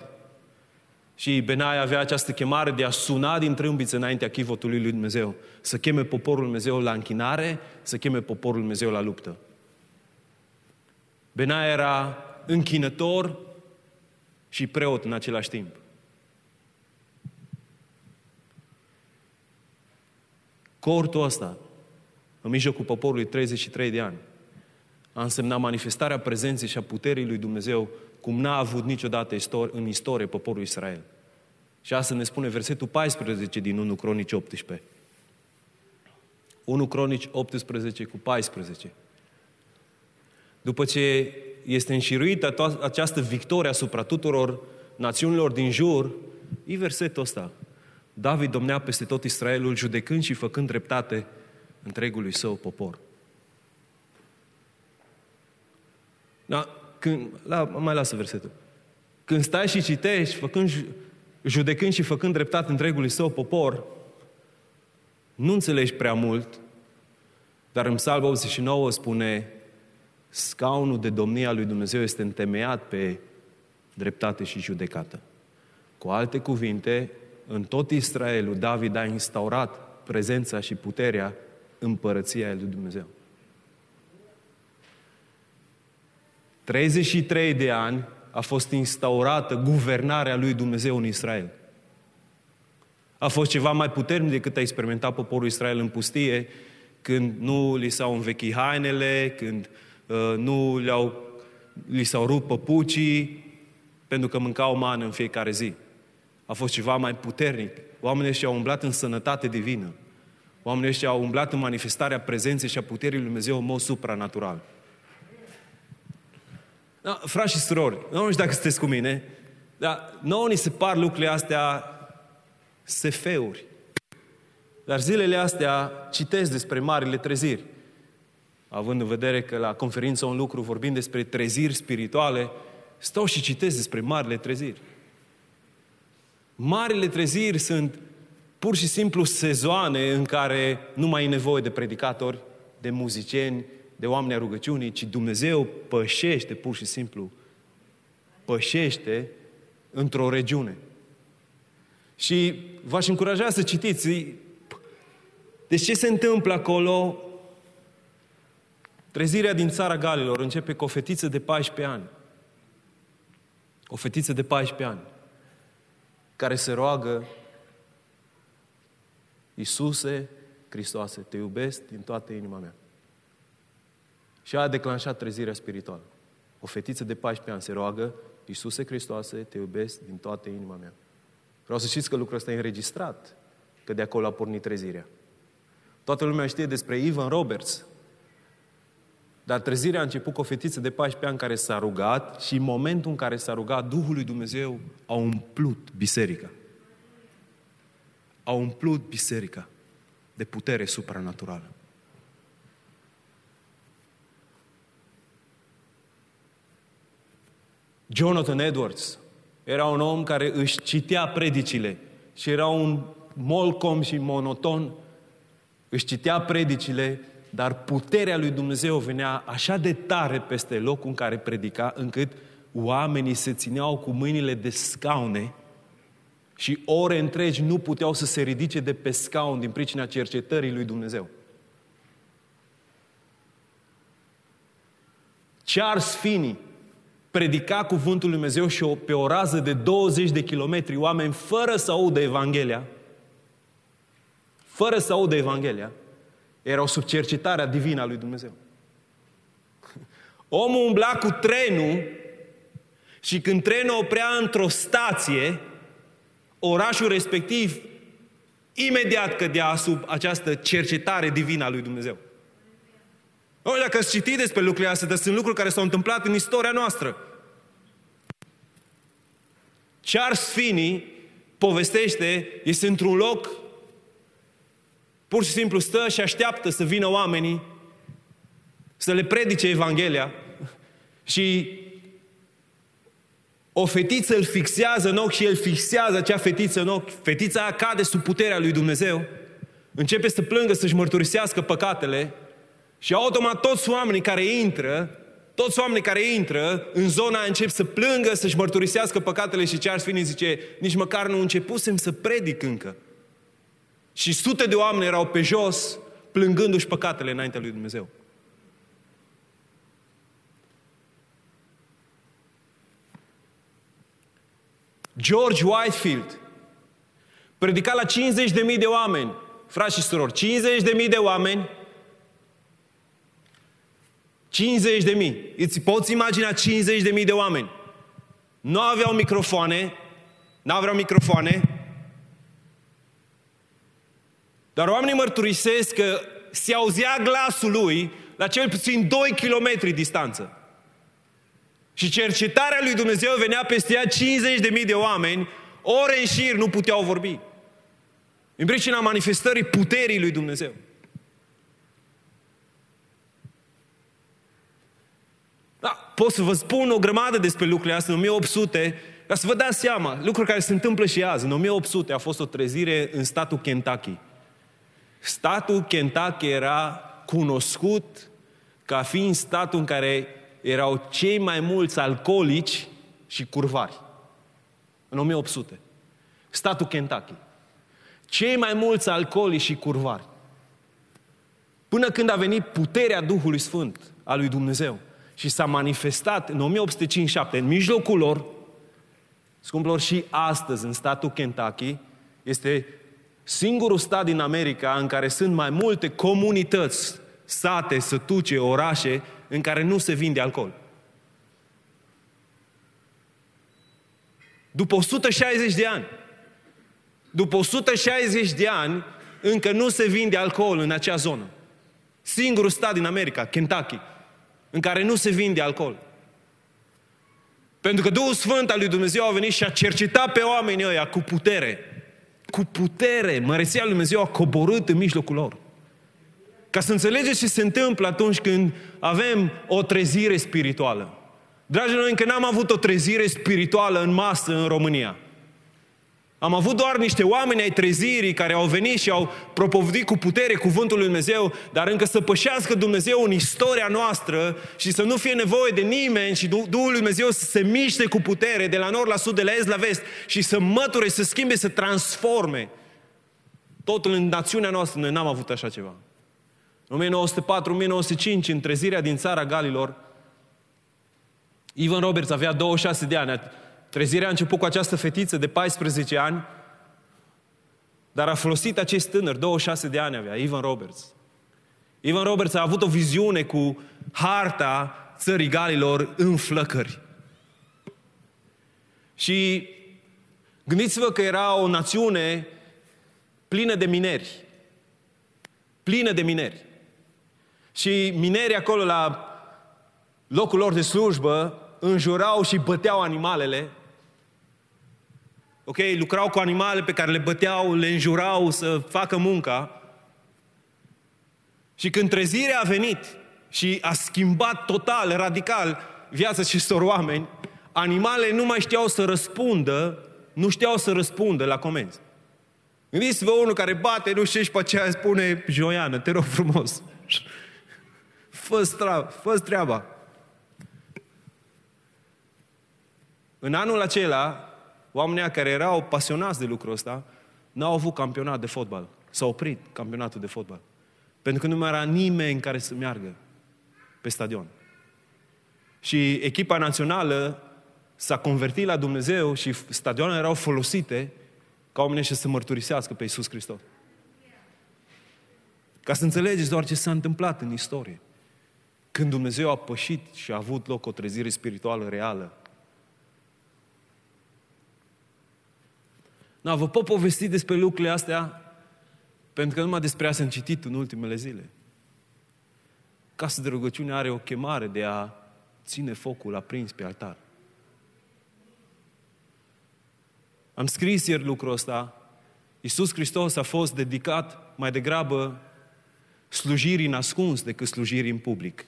Și Benaia avea această chemare de a suna din trâmbiță înaintea chivotului lui Dumnezeu. Să cheme poporul Dumnezeu la închinare, să cheme poporul Dumnezeu la luptă. Benaia era închinător și preot în același timp. Cortul ăsta, în mijlocul poporului 33 de ani, a însemnat manifestarea prezenței și a puterii lui Dumnezeu cum n-a avut niciodată în istorie poporul Israel. Și asta ne spune versetul 14 din 1 Cronici 18. 1 Cronici 18 cu 14. După ce este înșiruită această victorie asupra tuturor națiunilor din jur, e versetul ăsta. David domnea peste tot Israelul, judecând și făcând dreptate întregului său popor. Da, când, la, mai lasă versetul. Când stai și citești, făcând, judecând și făcând dreptate întregului său popor, nu înțelegi prea mult, dar în Psalm 89 spune scaunul de domnie a lui Dumnezeu este întemeiat pe dreptate și judecată. Cu alte cuvinte, în tot Israelul, David a instaurat prezența și puterea împărăției lui Dumnezeu. 33 de ani a fost instaurată guvernarea lui Dumnezeu în Israel. A fost ceva mai puternic decât a experimentat poporul Israel în pustie, când nu li s-au învechit hainele, când uh, nu le-au, li s-au rupt păpucii, pentru că mâncau mană în fiecare zi. A fost ceva mai puternic. Oamenii ăștia au umblat în sănătate divină. Oamenii ăștia au umblat în manifestarea prezenței și a puterii lui Dumnezeu în mod supranatural. Da, frați și surori, nu știu dacă sunteți cu mine, dar nouă ni se par lucrurile astea sefeuri. Dar zilele astea citesc despre marile treziri. Având în vedere că la conferință un lucru vorbim despre treziri spirituale, stau și citesc despre marile treziri. Marile treziri sunt pur și simplu sezoane în care nu mai e nevoie de predicatori, de muzicieni, de oameni a rugăciunii, ci Dumnezeu pășește pur și simplu, pășește într-o regiune. Și v-aș încuraja să citiți. Deci ce se întâmplă acolo? Trezirea din țara Galilor începe cu o fetiță de 14 ani. O fetiță de 14 ani care se roagă Iisuse Hristoase, te iubesc din toată inima mea. Și a declanșat trezirea spirituală. O fetiță de 14 ani se roagă, Iisuse Hristoase, te iubesc din toată inima mea. Vreau să știți că lucrul ăsta e înregistrat, că de acolo a pornit trezirea. Toată lumea știe despre Ivan Roberts, dar trezirea a început cu o fetiță de 14 ani care s-a rugat și în momentul în care s-a rugat, Duhul lui Dumnezeu a umplut biserica. A umplut biserica de putere supranaturală. Jonathan Edwards era un om care își citea predicile și era un molcom și monoton. Își citea predicile, dar puterea lui Dumnezeu venea așa de tare peste locul în care predica, încât oamenii se țineau cu mâinile de scaune și ore întregi nu puteau să se ridice de pe scaun din pricina cercetării lui Dumnezeu. Charles Finney predica cuvântul lui Dumnezeu și o, pe o rază de 20 de kilometri oameni fără să audă Evanghelia, fără să audă Evanghelia, erau sub cercetarea divină a lui Dumnezeu. Omul umbla cu trenul și când trenul oprea într-o stație, orașul respectiv imediat cădea sub această cercetare divină a lui Dumnezeu. O, dacă ați citit despre lucrurile astea, dar sunt lucruri care s-au întâmplat în istoria noastră. Charles Finney povestește, este într-un loc, pur și simplu stă și așteaptă să vină oamenii să le predice Evanghelia și O fetiță îl fixează în ochi și el fixează acea fetiță în ochi. Fetița cade sub puterea lui Dumnezeu. Începe să plângă, să-și mărturisească păcatele și automat toți oamenii care intră, toți oamenii care intră în zona încep să plângă, să-și mărturisească păcatele și Charles Finney zice, nici măcar nu începusem să predic încă. Și sute de oameni erau pe jos, plângându-și păcatele înaintea lui Dumnezeu. George Whitefield predica la 50.000 de oameni, frați și surori, 50.000 de oameni, 50 de mii. Îți poți imagina 50 de mii de oameni. Nu aveau microfoane, nu aveau microfoane, dar oamenii mărturisesc că se auzea glasul lui la cel puțin 2 km distanță. Și cercetarea lui Dumnezeu venea peste ea 50 de mii de oameni, ore în șir nu puteau vorbi. În pricina manifestării puterii lui Dumnezeu. Da, pot să vă spun o grămadă despre lucrurile astea. În 1800, ca să vă dați seama, lucruri care se întâmplă și azi. În 1800 a fost o trezire în statul Kentucky. Statul Kentucky era cunoscut ca fiind statul în care erau cei mai mulți alcoolici și curvari. În 1800. Statul Kentucky. Cei mai mulți alcoolici și curvari. Până când a venit puterea Duhului Sfânt al lui Dumnezeu și s-a manifestat în 1857 în mijlocul lor, scumpilor, și astăzi în statul Kentucky, este singurul stat din America în care sunt mai multe comunități, sate, sătuce, orașe, în care nu se vinde alcool. După 160 de ani, după 160 de ani, încă nu se vinde alcool în acea zonă. Singurul stat din America, Kentucky, în care nu se vinde alcool. Pentru că Duhul Sfânt al lui Dumnezeu a venit și a cercetat pe oamenii ăia cu putere. Cu putere. Măreția lui Dumnezeu a coborât în mijlocul lor. Ca să înțelegeți ce se întâmplă atunci când avem o trezire spirituală. Dragii noi, încă n-am avut o trezire spirituală în masă în România. Am avut doar niște oameni ai trezirii care au venit și au propovădit cu putere cuvântul lui Dumnezeu, dar încă să pășească Dumnezeu în istoria noastră și să nu fie nevoie de nimeni și Duhul lui Dumnezeu să se miște cu putere de la nord la sud, de la est la vest și să măture, să schimbe, să transforme. Totul în națiunea noastră, noi n-am avut așa ceva. În 1904-1905, în trezirea din țara Galilor, Ivan Roberts avea 26 de ani. Trezirea a început cu această fetiță de 14 ani, dar a folosit acest tânăr, 26 de ani avea, Ivan Roberts. Ivan Roberts a avut o viziune cu harta țării Galilor în flăcări. Și gândiți-vă că era o națiune plină de mineri. Plină de mineri. Și minerii acolo la locul lor de slujbă înjurau și băteau animalele ok, lucrau cu animale pe care le băteau, le înjurau să facă munca. Și când trezirea a venit și a schimbat total, radical viața acestor oameni, animalele nu mai știau să răspundă, nu știau să răspundă la comenzi. Gândiți-vă unul care bate, nu știu și pe aceea spune, Joiană, te rog frumos, fă treaba, fă treaba. În anul acela, oamenii care erau pasionați de lucrul ăsta, n-au avut campionat de fotbal. S-a oprit campionatul de fotbal. Pentru că nu mai era nimeni care să meargă pe stadion. Și echipa națională s-a convertit la Dumnezeu și stadioanele erau folosite ca oamenii să se mărturisească pe Iisus Hristos. Ca să înțelegeți doar ce s-a întâmplat în istorie. Când Dumnezeu a pășit și a avut loc o trezire spirituală reală Da, vă pot povesti despre lucrurile astea pentru că numai despre asta am citit în ultimele zile. Casa de rugăciune are o chemare de a ține focul aprins pe altar. Am scris ieri lucrul ăsta. Iisus Hristos a fost dedicat mai degrabă slujirii în ascuns decât slujirii în public.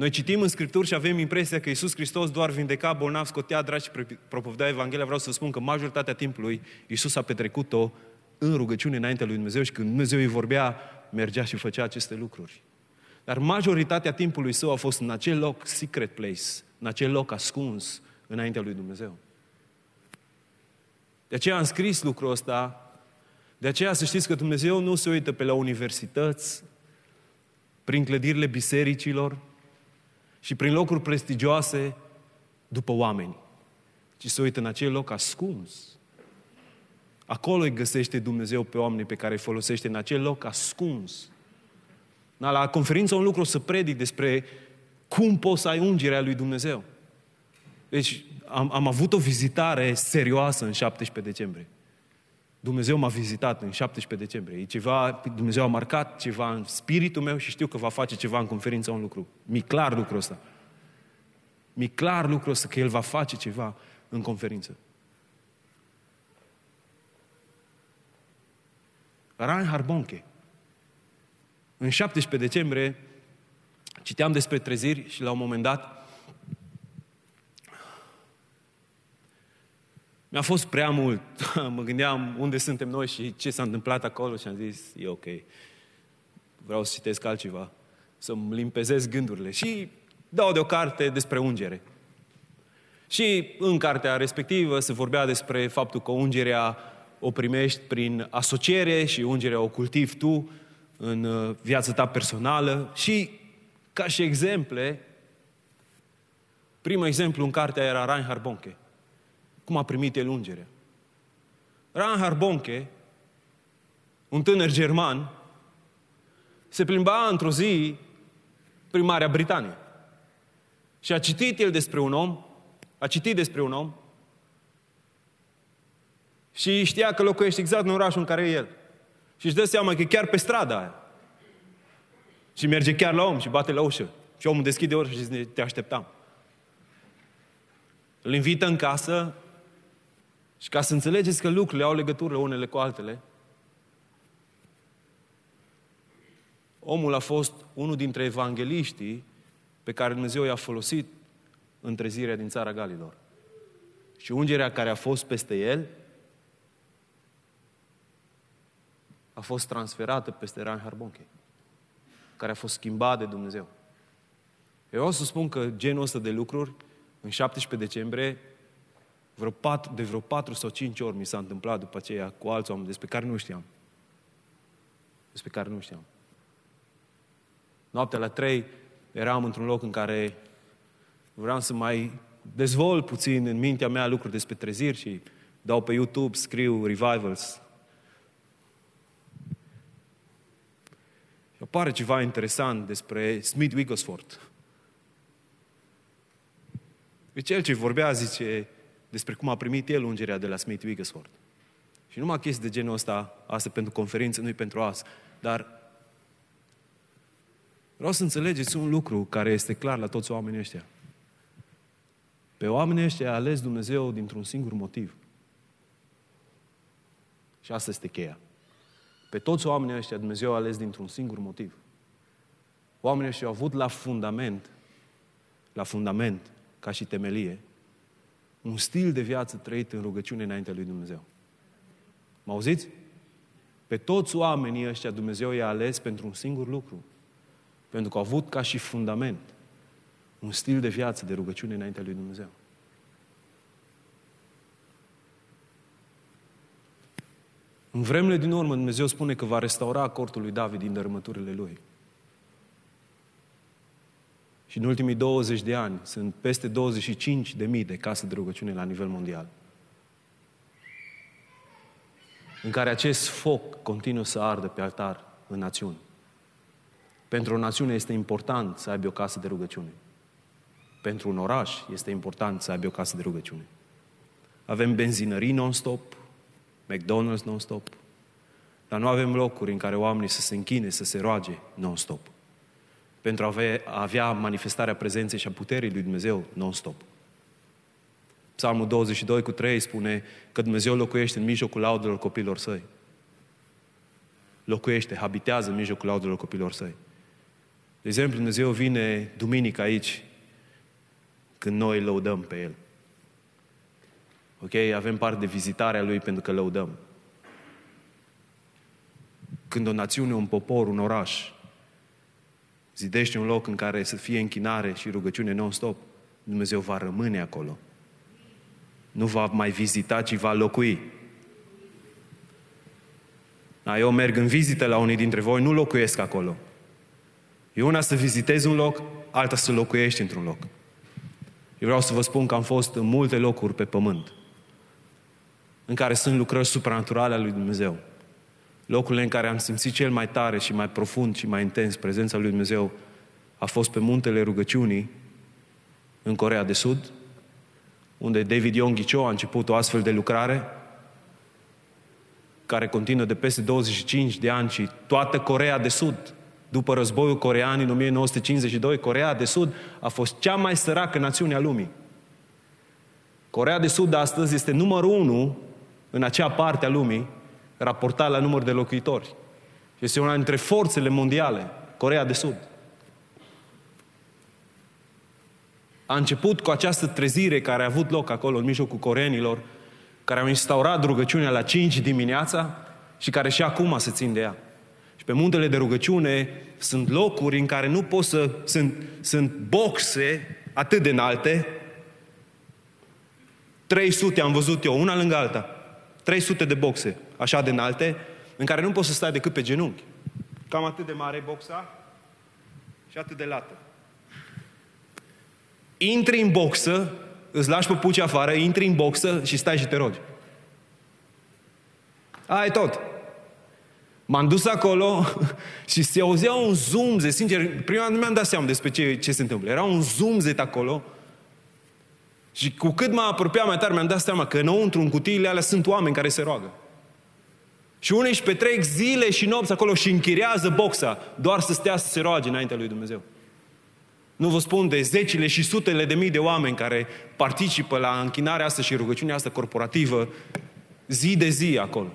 Noi citim în Scripturi și avem impresia că Iisus Hristos doar vindeca bolnav, scotea dragi și propovdea Evanghelia. Vreau să spun că majoritatea timpului Iisus a petrecut-o în rugăciune înaintea lui Dumnezeu și când Dumnezeu îi vorbea, mergea și făcea aceste lucruri. Dar majoritatea timpului său a fost în acel loc, secret place, în acel loc ascuns înaintea lui Dumnezeu. De aceea am scris lucrul ăsta, de aceea să știți că Dumnezeu nu se uită pe la universități, prin clădirile bisericilor și prin locuri prestigioase după oameni, ci se uită în acel loc ascuns. Acolo îi găsește Dumnezeu pe oamenii pe care îi folosește în acel loc ascuns. Da, la conferință un lucru să predic despre cum poți să ai ungerea lui Dumnezeu. Deci am, am avut o vizitare serioasă în 17 decembrie. Dumnezeu m-a vizitat în 17 decembrie. E ceva, Dumnezeu a marcat ceva în spiritul meu și știu că va face ceva în conferință un lucru. Mi clar lucrul ăsta. Mi clar lucrul ăsta că El va face ceva în conferință. Reinhard Bonke. În 17 decembrie citeam despre treziri și la un moment dat Mi-a fost prea mult. mă gândeam unde suntem noi și ce s-a întâmplat acolo și am zis, e ok. Vreau să citesc altceva, să-mi limpezez gândurile. Și dau de o carte despre ungere. Și în cartea respectivă se vorbea despre faptul că ungerea o primești prin asociere și ungerea o cultivi tu în uh, viața ta personală. Și ca și exemple, primul exemplu în cartea era Reinhard Bonke cum a primit el ungerea. Reinhard Bonke, un tânăr german, se plimba într-o zi prin Marea Britanie. Și a citit el despre un om, a citit despre un om și știa că locuiește exact în orașul în care e el. Și își dă seama că e chiar pe strada aia. Și merge chiar la om și bate la ușă. Și omul deschide ușa și zice, te așteptam. Îl invită în casă, și ca să înțelegeți că lucrurile au legătură unele cu altele, omul a fost unul dintre evangeliștii pe care Dumnezeu i-a folosit în trezirea din țara Galilor. Și ungerea care a fost peste el a fost transferată peste Reinhard Bonke, care a fost schimbat de Dumnezeu. Eu o să spun că genul ăsta de lucruri, în 17 decembrie, vreo patru, de vreo patru sau cinci ori mi s-a întâmplat după aceea cu alți oameni despre care nu știam. Despre care nu știam. Noaptea la trei eram într-un loc în care vreau să mai dezvolt puțin în mintea mea lucruri despre treziri și dau pe YouTube, scriu revivals. Și apare ceva interesant despre Smith Wigglesworth. Deci cel ce vorbea zice, despre cum a primit el ungerea de la Smith Wigglesworth. Și numai chestii de genul ăsta, asta pentru conferință, nu pentru asta, dar vreau să înțelegeți un lucru care este clar la toți oamenii ăștia. Pe oamenii ăștia a ales Dumnezeu dintr-un singur motiv. Și asta este cheia. Pe toți oamenii ăștia Dumnezeu a ales dintr-un singur motiv. Oamenii ăștia au avut la fundament, la fundament, ca și temelie, un stil de viață trăit în rugăciune înaintea lui Dumnezeu. Mă auziți? Pe toți oamenii ăștia Dumnezeu i-a ales pentru un singur lucru. Pentru că au avut ca și fundament un stil de viață de rugăciune înaintea lui Dumnezeu. În vremele din urmă, Dumnezeu spune că va restaura cortul lui David din dărâmăturile lui. Și în ultimii 20 de ani sunt peste 25 de mii de case de rugăciune la nivel mondial. În care acest foc continuă să ardă pe altar în națiuni. Pentru o națiune este important să aibă o casă de rugăciune. Pentru un oraș este important să aibă o casă de rugăciune. Avem benzinării non-stop, McDonald's non-stop, dar nu avem locuri în care oamenii să se închine, să se roage non-stop pentru a avea, a avea manifestarea prezenței și a puterii lui Dumnezeu non-stop. Psalmul 22 cu 3 spune că Dumnezeu locuiește în mijlocul laudelor copilor săi. Locuiește, habitează în mijlocul laudelor copilor săi. De exemplu, Dumnezeu vine duminică aici, când noi lăudăm pe El. Ok? Avem parte de vizitarea Lui pentru că lăudăm. Când o națiune, un popor, un oraș zidește un loc în care să fie închinare și rugăciune non-stop, Dumnezeu va rămâne acolo. Nu va mai vizita, ci va locui. Da, eu merg în vizită la unii dintre voi, nu locuiesc acolo. E una să vizitezi un loc, alta să locuiești într-un loc. Eu vreau să vă spun că am fost în multe locuri pe pământ în care sunt lucrări supranaturale ale lui Dumnezeu. Locurile în care am simțit cel mai tare și mai profund și mai intens prezența lui Dumnezeu a fost pe muntele rugăciunii în Corea de Sud, unde David Yonggi Cho a început o astfel de lucrare care continuă de peste 25 de ani și toată Corea de Sud, după războiul corean în 1952, Corea de Sud a fost cea mai săracă națiune a lumii. Corea de Sud astăzi este numărul unu în acea parte a lumii, raportat la număr de locuitori. Este una dintre forțele mondiale, Corea de Sud. A început cu această trezire care a avut loc acolo, în mijlocul coreenilor, care au instaurat rugăciunea la 5 dimineața și care și acum se țin de ea. Și pe muntele de rugăciune sunt locuri în care nu poți să... Sunt, sunt boxe atât de înalte, 300 am văzut eu, una lângă alta. 300 de boxe, așa de înalte, în care nu poți să stai decât pe genunchi. Cam atât de mare boxa și atât de lată. Intri în boxă, îți lași pe puci afară, intri în boxă și stai și te rogi. Ai tot. M-am dus acolo și se auzea un zumzet, sincer, prima dată nu mi-am dat seama despre ce, ce se întâmplă. Era un zumzet acolo și cu cât mă apropiam mai tare, mi-am dat seama că înăuntru, în cutiile alea, sunt oameni care se roagă. Și unii își petrec zile și nopți acolo și închiriază boxa doar să stea să se roage înaintea lui Dumnezeu. Nu vă spun de zecile și sutele de mii de oameni care participă la închinarea asta și rugăciunea asta corporativă zi de zi acolo.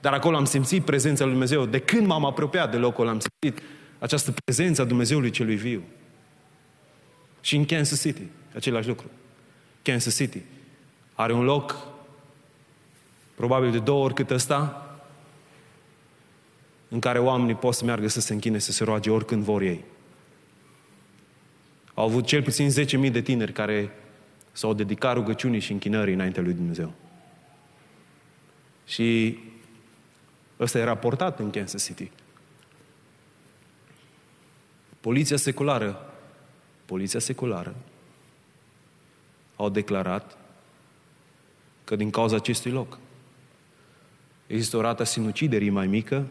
Dar acolo am simțit prezența lui Dumnezeu. De când m-am apropiat de locul, am simțit această prezență a Dumnezeului celui viu. Și în Kansas City, același lucru. Kansas City. Are un loc probabil de două ori cât ăsta în care oamenii pot să meargă să se închine, să se roage oricând vor ei. Au avut cel puțin 10.000 de tineri care s-au dedicat rugăciunii și închinării înaintea lui Dumnezeu. Și ăsta e raportat în Kansas City. Poliția seculară, poliția seculară au declarat că din cauza acestui loc există o rată sinuciderii mai mică,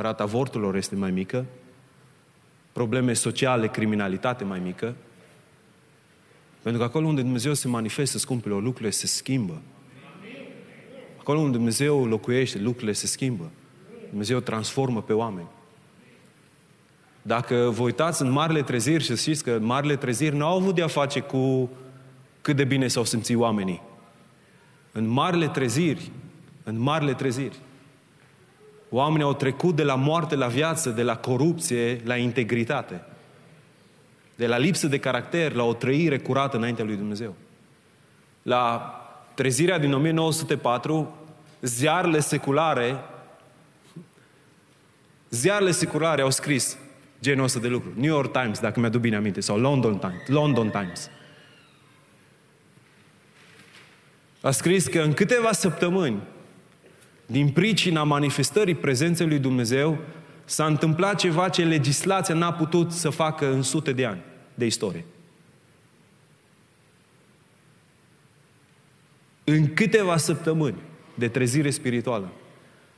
rata avorturilor este mai mică, probleme sociale, criminalitate mai mică, pentru că acolo unde Dumnezeu se manifestă, scumpilor, lucrurile se schimbă. Acolo unde Dumnezeu locuiește, lucrurile se schimbă. Dumnezeu transformă pe oameni. Dacă vă uitați în marile treziri și știți că marile treziri nu au avut de-a face cu cât de bine s-au simțit oamenii. În marile treziri, în marile treziri, oamenii au trecut de la moarte la viață, de la corupție la integritate. De la lipsă de caracter la o trăire curată înaintea lui Dumnezeu. La trezirea din 1904, ziarele seculare ziarele seculare au scris genul ăsta de lucru. New York Times, dacă mi-aduc bine aminte, sau London Times. London Times. a scris că în câteva săptămâni, din pricina manifestării prezenței lui Dumnezeu, s-a întâmplat ceva ce legislația n-a putut să facă în sute de ani de istorie. În câteva săptămâni de trezire spirituală,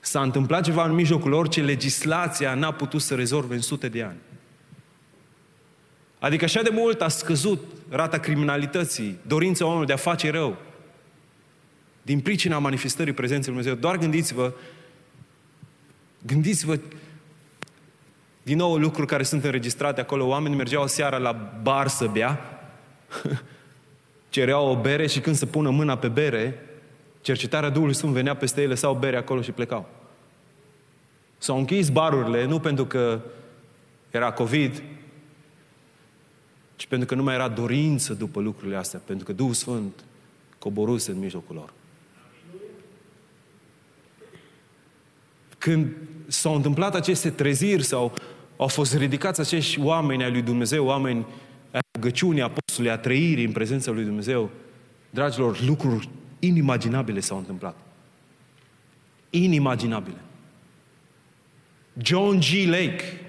s-a întâmplat ceva în mijlocul lor ce legislația n-a putut să rezolve în sute de ani. Adică așa de mult a scăzut rata criminalității, dorința oamenilor de a face rău, din pricina manifestării prezenței Lui Dumnezeu. Doar gândiți-vă, gândiți-vă din nou lucruri care sunt înregistrate acolo. Oamenii mergeau seara la bar să bea, cereau o bere și când se pună mâna pe bere, cercetarea Duhului Sfânt venea peste ei, lăsau bere acolo și plecau. S-au închis barurile, nu pentru că era COVID, ci pentru că nu mai era dorință după lucrurile astea, pentru că Duhul Sfânt coboruse în mijlocul lor. Când s-au întâmplat aceste treziri sau au fost ridicați acești oameni ai lui Dumnezeu, oameni ai rugăciunii, apostolului, a trăirii în prezența lui Dumnezeu, dragilor, lucruri inimaginabile s-au întâmplat. Inimaginabile. John G. Lake,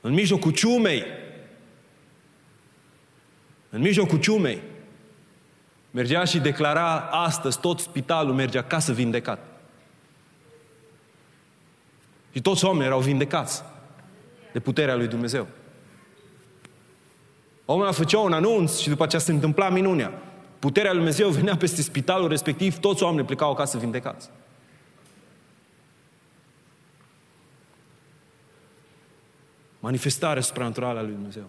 în mijlocul ciumei, în mijlocul ciumei, mergea și declara astăzi tot spitalul merge acasă vindecat. Și toți oamenii erau vindecați de puterea lui Dumnezeu. Omul a făcea un anunț și după aceea se întâmpla minunea. Puterea lui Dumnezeu venea peste spitalul respectiv, toți oamenii plecau acasă vindecați. Manifestarea supranaturală a lui Dumnezeu.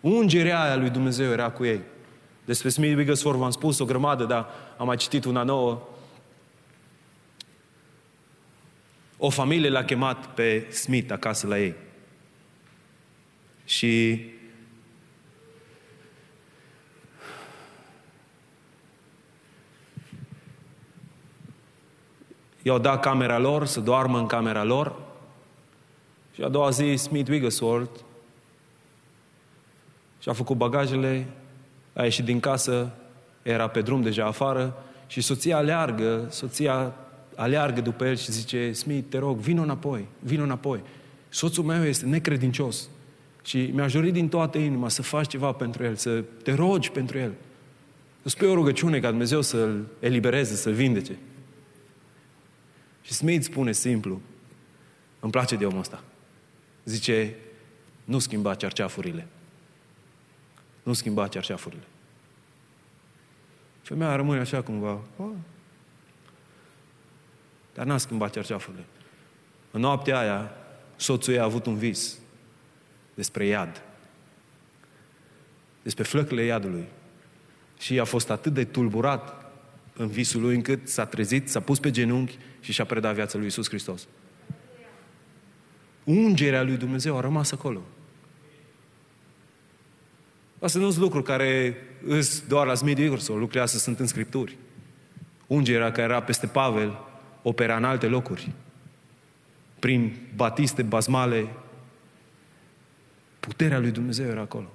Ungerea aia lui Dumnezeu era cu ei. Despre Smith Wigglesworth v-am spus o grămadă, dar am mai citit una nouă. O familie l-a chemat pe Smith acasă la ei. Și i-au dat camera lor, să doarmă în camera lor. Și a doua zi, Smith Wigglesworth și a făcut bagajele, a ieșit din casă, era pe drum deja afară și soția aleargă, soția aleargă după el și zice, Smith, te rog, vină înapoi, vină înapoi. Soțul meu este necredincios și mi-aș dori din toată inima să faci ceva pentru el, să te rogi pentru el. Să spui o rugăciune ca Dumnezeu să-l elibereze, să-l vindece. Și Smith spune simplu, îmi place de omul ăsta. Zice, nu schimba cerceafurile. Nu schimba cerceafurile. Femeia rămâne așa cumva. Oh. Dar n-a schimbat cerceafurile. În noaptea aia, soțul ei a avut un vis despre iad. Despre flăcile iadului. Și a fost atât de tulburat în visul lui încât s-a trezit, s-a pus pe genunchi și și-a predat viața lui Isus Hristos. Ungerea lui Dumnezeu a rămas acolo. Asta nu sunt lucruri care îs doar la Smith sau lucrurile astea sunt în Scripturi. Ungerea care era peste Pavel opera în alte locuri. Prin batiste, bazmale, puterea lui Dumnezeu era acolo.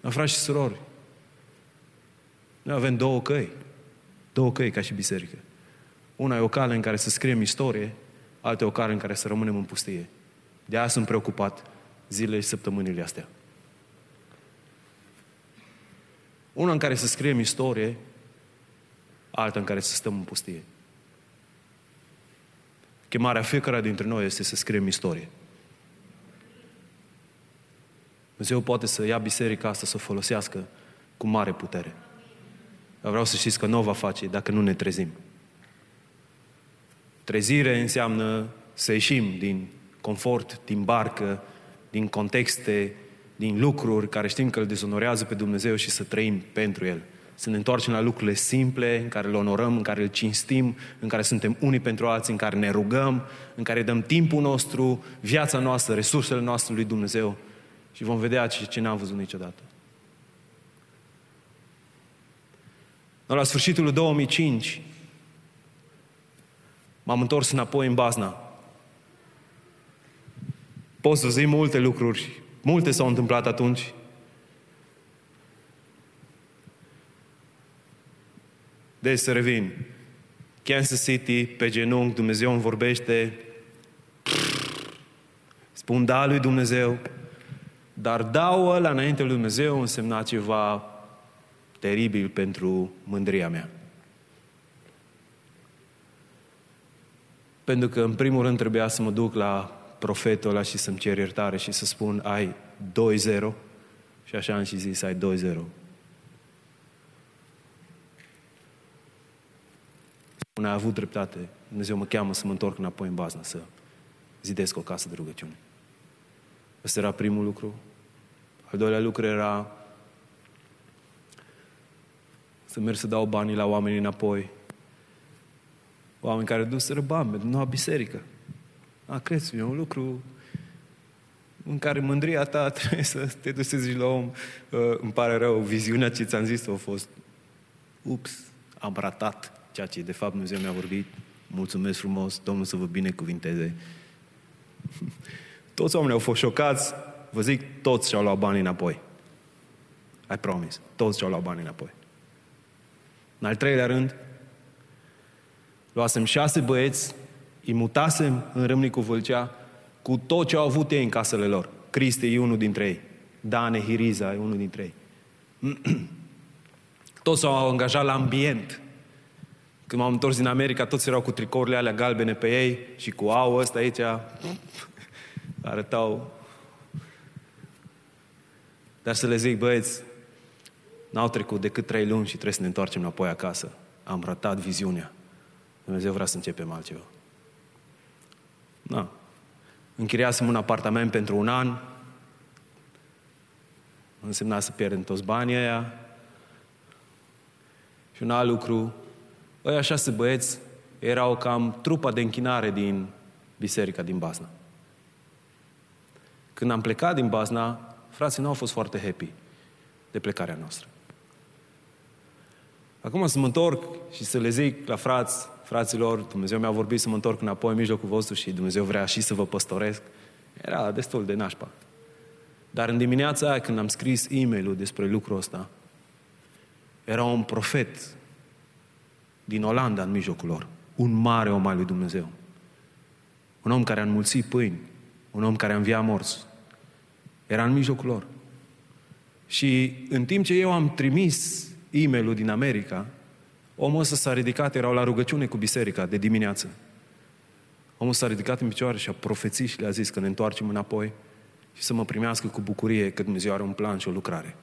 Dar frați și surori, noi avem două căi. Două căi ca și biserică. Una e o cale în care să scriem istorie, alta e o cale în care să rămânem în pustie. De aia sunt preocupat zilele și săptămânile astea. Una în care să scriem istorie, alta în care să stăm în pustie. Chemarea fiecare dintre noi este să scriem istorie. Dumnezeu poate să ia biserica asta să o folosească cu mare putere. Dar vreau să știți că nu o va face dacă nu ne trezim. Trezire înseamnă să ieșim din confort, din barcă, din contexte, din lucruri care știm că îl dezonorează pe Dumnezeu și să trăim pentru El. Să ne întoarcem la lucrurile simple, în care îl onorăm, în care îl cinstim, în care suntem unii pentru alții, în care ne rugăm, în care dăm timpul nostru, viața noastră, resursele noastre lui Dumnezeu și vom vedea ce, ce n-am văzut niciodată. La sfârșitul 2005 m-am întors înapoi în Bazna. Pot să zic multe lucruri Multe s-au întâmplat atunci. Deci să revin. Kansas City, pe genunchi, Dumnezeu îmi vorbește. Spun da lui Dumnezeu. Dar dau ăla înainte lui Dumnezeu însemna ceva teribil pentru mândria mea. Pentru că, în primul rând, trebuia să mă duc la profetul ăla și să-mi cer iertare și să spun ai 2-0 și așa am și zis ai 2-0. Spune, a avut dreptate. Dumnezeu mă cheamă să mă întorc înapoi în bază, să zidesc o casă de rugăciune. Ăsta era primul lucru. Al doilea lucru era să merg să dau banii la oameni înapoi. Oameni care duseră bani pentru noua biserică. A, crezi, e un lucru în care mândria ta trebuie să te duci să zici la om, uh, îmi pare rău, viziunea ce ți-am zis a fost, ups, am ratat ceea ce de fapt Dumnezeu mi-a vorbit, mulțumesc frumos, Domnul să vă binecuvinteze. Toți oamenii au fost șocați, vă zic, toți și-au luat banii înapoi. I promise. Toți și-au luat banii înapoi. În al treilea rând, luasem șase băieți, îi mutasem în Râmnicu Vâlcea cu tot ce au avut ei în casele lor. Cristi e unul dintre ei. Dane Hiriza e unul dintre ei. Toți s-au angajat la ambient. Când m-am întors din America, toți erau cu tricourile alea galbene pe ei și cu au ăsta aici. Arătau. Dar să le zic, băieți, n-au trecut decât trei luni și trebuie să ne întoarcem înapoi acasă. Am ratat viziunea. Dumnezeu vrea să începem altceva. Da. Închiriasem un apartament pentru un an. Însemna să pierdem toți banii aia. Și un alt lucru, ăia șase băieți erau cam trupa de închinare din biserica din Basna. Când am plecat din Basna, frații nu au fost foarte happy de plecarea noastră. Acum să mă întorc și să le zic la frați, fraților, Dumnezeu mi-a vorbit să mă întorc înapoi în mijlocul vostru și Dumnezeu vrea și să vă păstoresc. Era destul de nașpa. Dar în dimineața aia, când am scris e mail despre lucrul ăsta, era un profet din Olanda în mijlocul lor. Un mare om al lui Dumnezeu. Un om care a înmulțit pâini. Un om care a înviat morți. Era în mijlocul lor. Și în timp ce eu am trimis e mail din America, omul ăsta s-a ridicat, erau la rugăciune cu biserica de dimineață. Omul s-a ridicat în picioare și a profețit și le-a zis că ne întoarcem înapoi și să mă primească cu bucurie că Dumnezeu are un plan și o lucrare.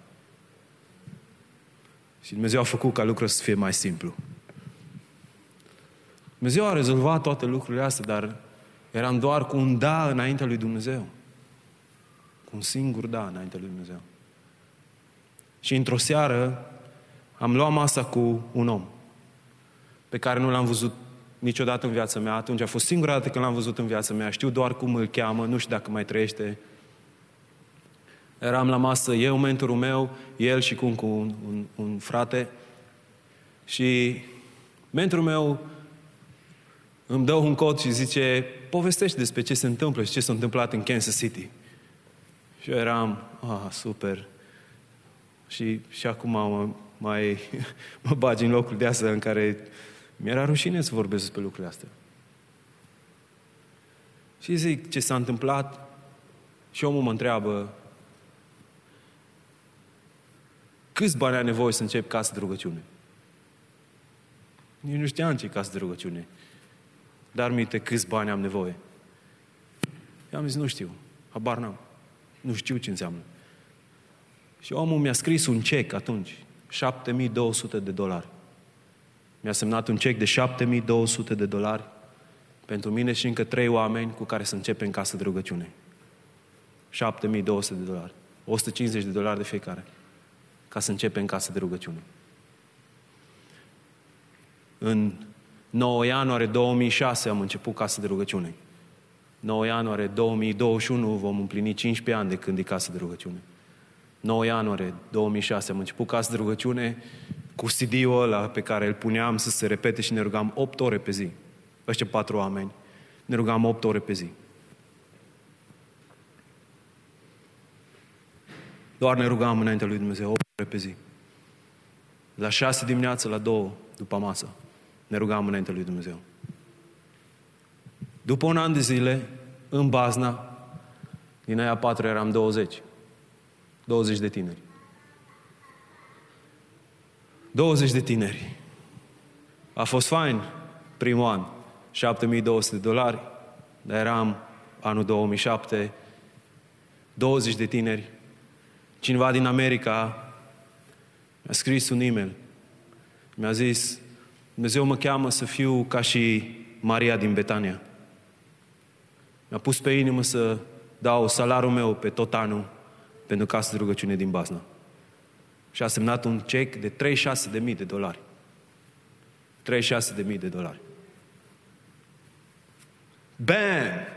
Și Dumnezeu a făcut ca lucrurile să fie mai simplu. Dumnezeu a rezolvat toate lucrurile astea, dar eram doar cu un da înaintea lui Dumnezeu. Cu un singur da înaintea lui Dumnezeu. Și într-o seară am luat masa cu un om pe care nu l-am văzut niciodată în viața mea. Atunci a fost singura dată când l-am văzut în viața mea. Știu doar cum îl cheamă, nu știu dacă mai trăiește. Eram la masă, eu, mentorul meu, el și cu un, un, un, un frate. Și mentorul meu îmi dă un cod și zice, povestește despre ce se întâmplă și ce s-a întâmplat în Kansas City. Și eu eram, ah, super. Și, și acum mă, mai mă bagi în locul de asta în care mi-era rușine să vorbesc despre lucrurile astea. Și zic ce s-a întâmplat și omul mă întreabă câți bani ai nevoie să încep casă de rugăciune? Nici nu știam ce casă de rugăciune. Dar minte câți bani am nevoie. Eu am zis, nu știu, habar n-am. Nu știu ce înseamnă. Și omul mi-a scris un cec atunci, 7200 de dolari. Mi-a semnat un cec de 7200 de dolari pentru mine și încă trei oameni cu care să începem casă de rugăciune. 7200 de dolari. 150 de dolari de fiecare. Ca să începem casă de rugăciune. În 9 ianuarie 2006 am început casă de rugăciune. 9 ianuarie 2021 vom împlini 15 ani de când e casă de rugăciune. 9 ianuarie 2006 am început casă de rugăciune cu CD-ul ăla pe care îl puneam să se repete și ne rugam 8 ore pe zi. Ăștia patru oameni. Ne rugam 8 ore pe zi. Doar ne rugam înaintea lui Dumnezeu 8 ore pe zi. La 6 dimineața, la 2 după masă, ne rugam înaintea lui Dumnezeu. După un an de zile, în Bazna, din aia patru eram 20. 20 de tineri. 20 de tineri. A fost fain primul an. 7200 de dolari, dar eram anul 2007, 20 de tineri. Cineva din America mi-a scris un e-mail. Mi-a zis, Dumnezeu mă cheamă să fiu ca și Maria din Betania. Mi-a pus pe inimă să dau salariul meu pe tot anul pentru casă de rugăciune din Bazna. Și a semnat un cec de 36.000 de dolari. 36.000 de dolari. Bam!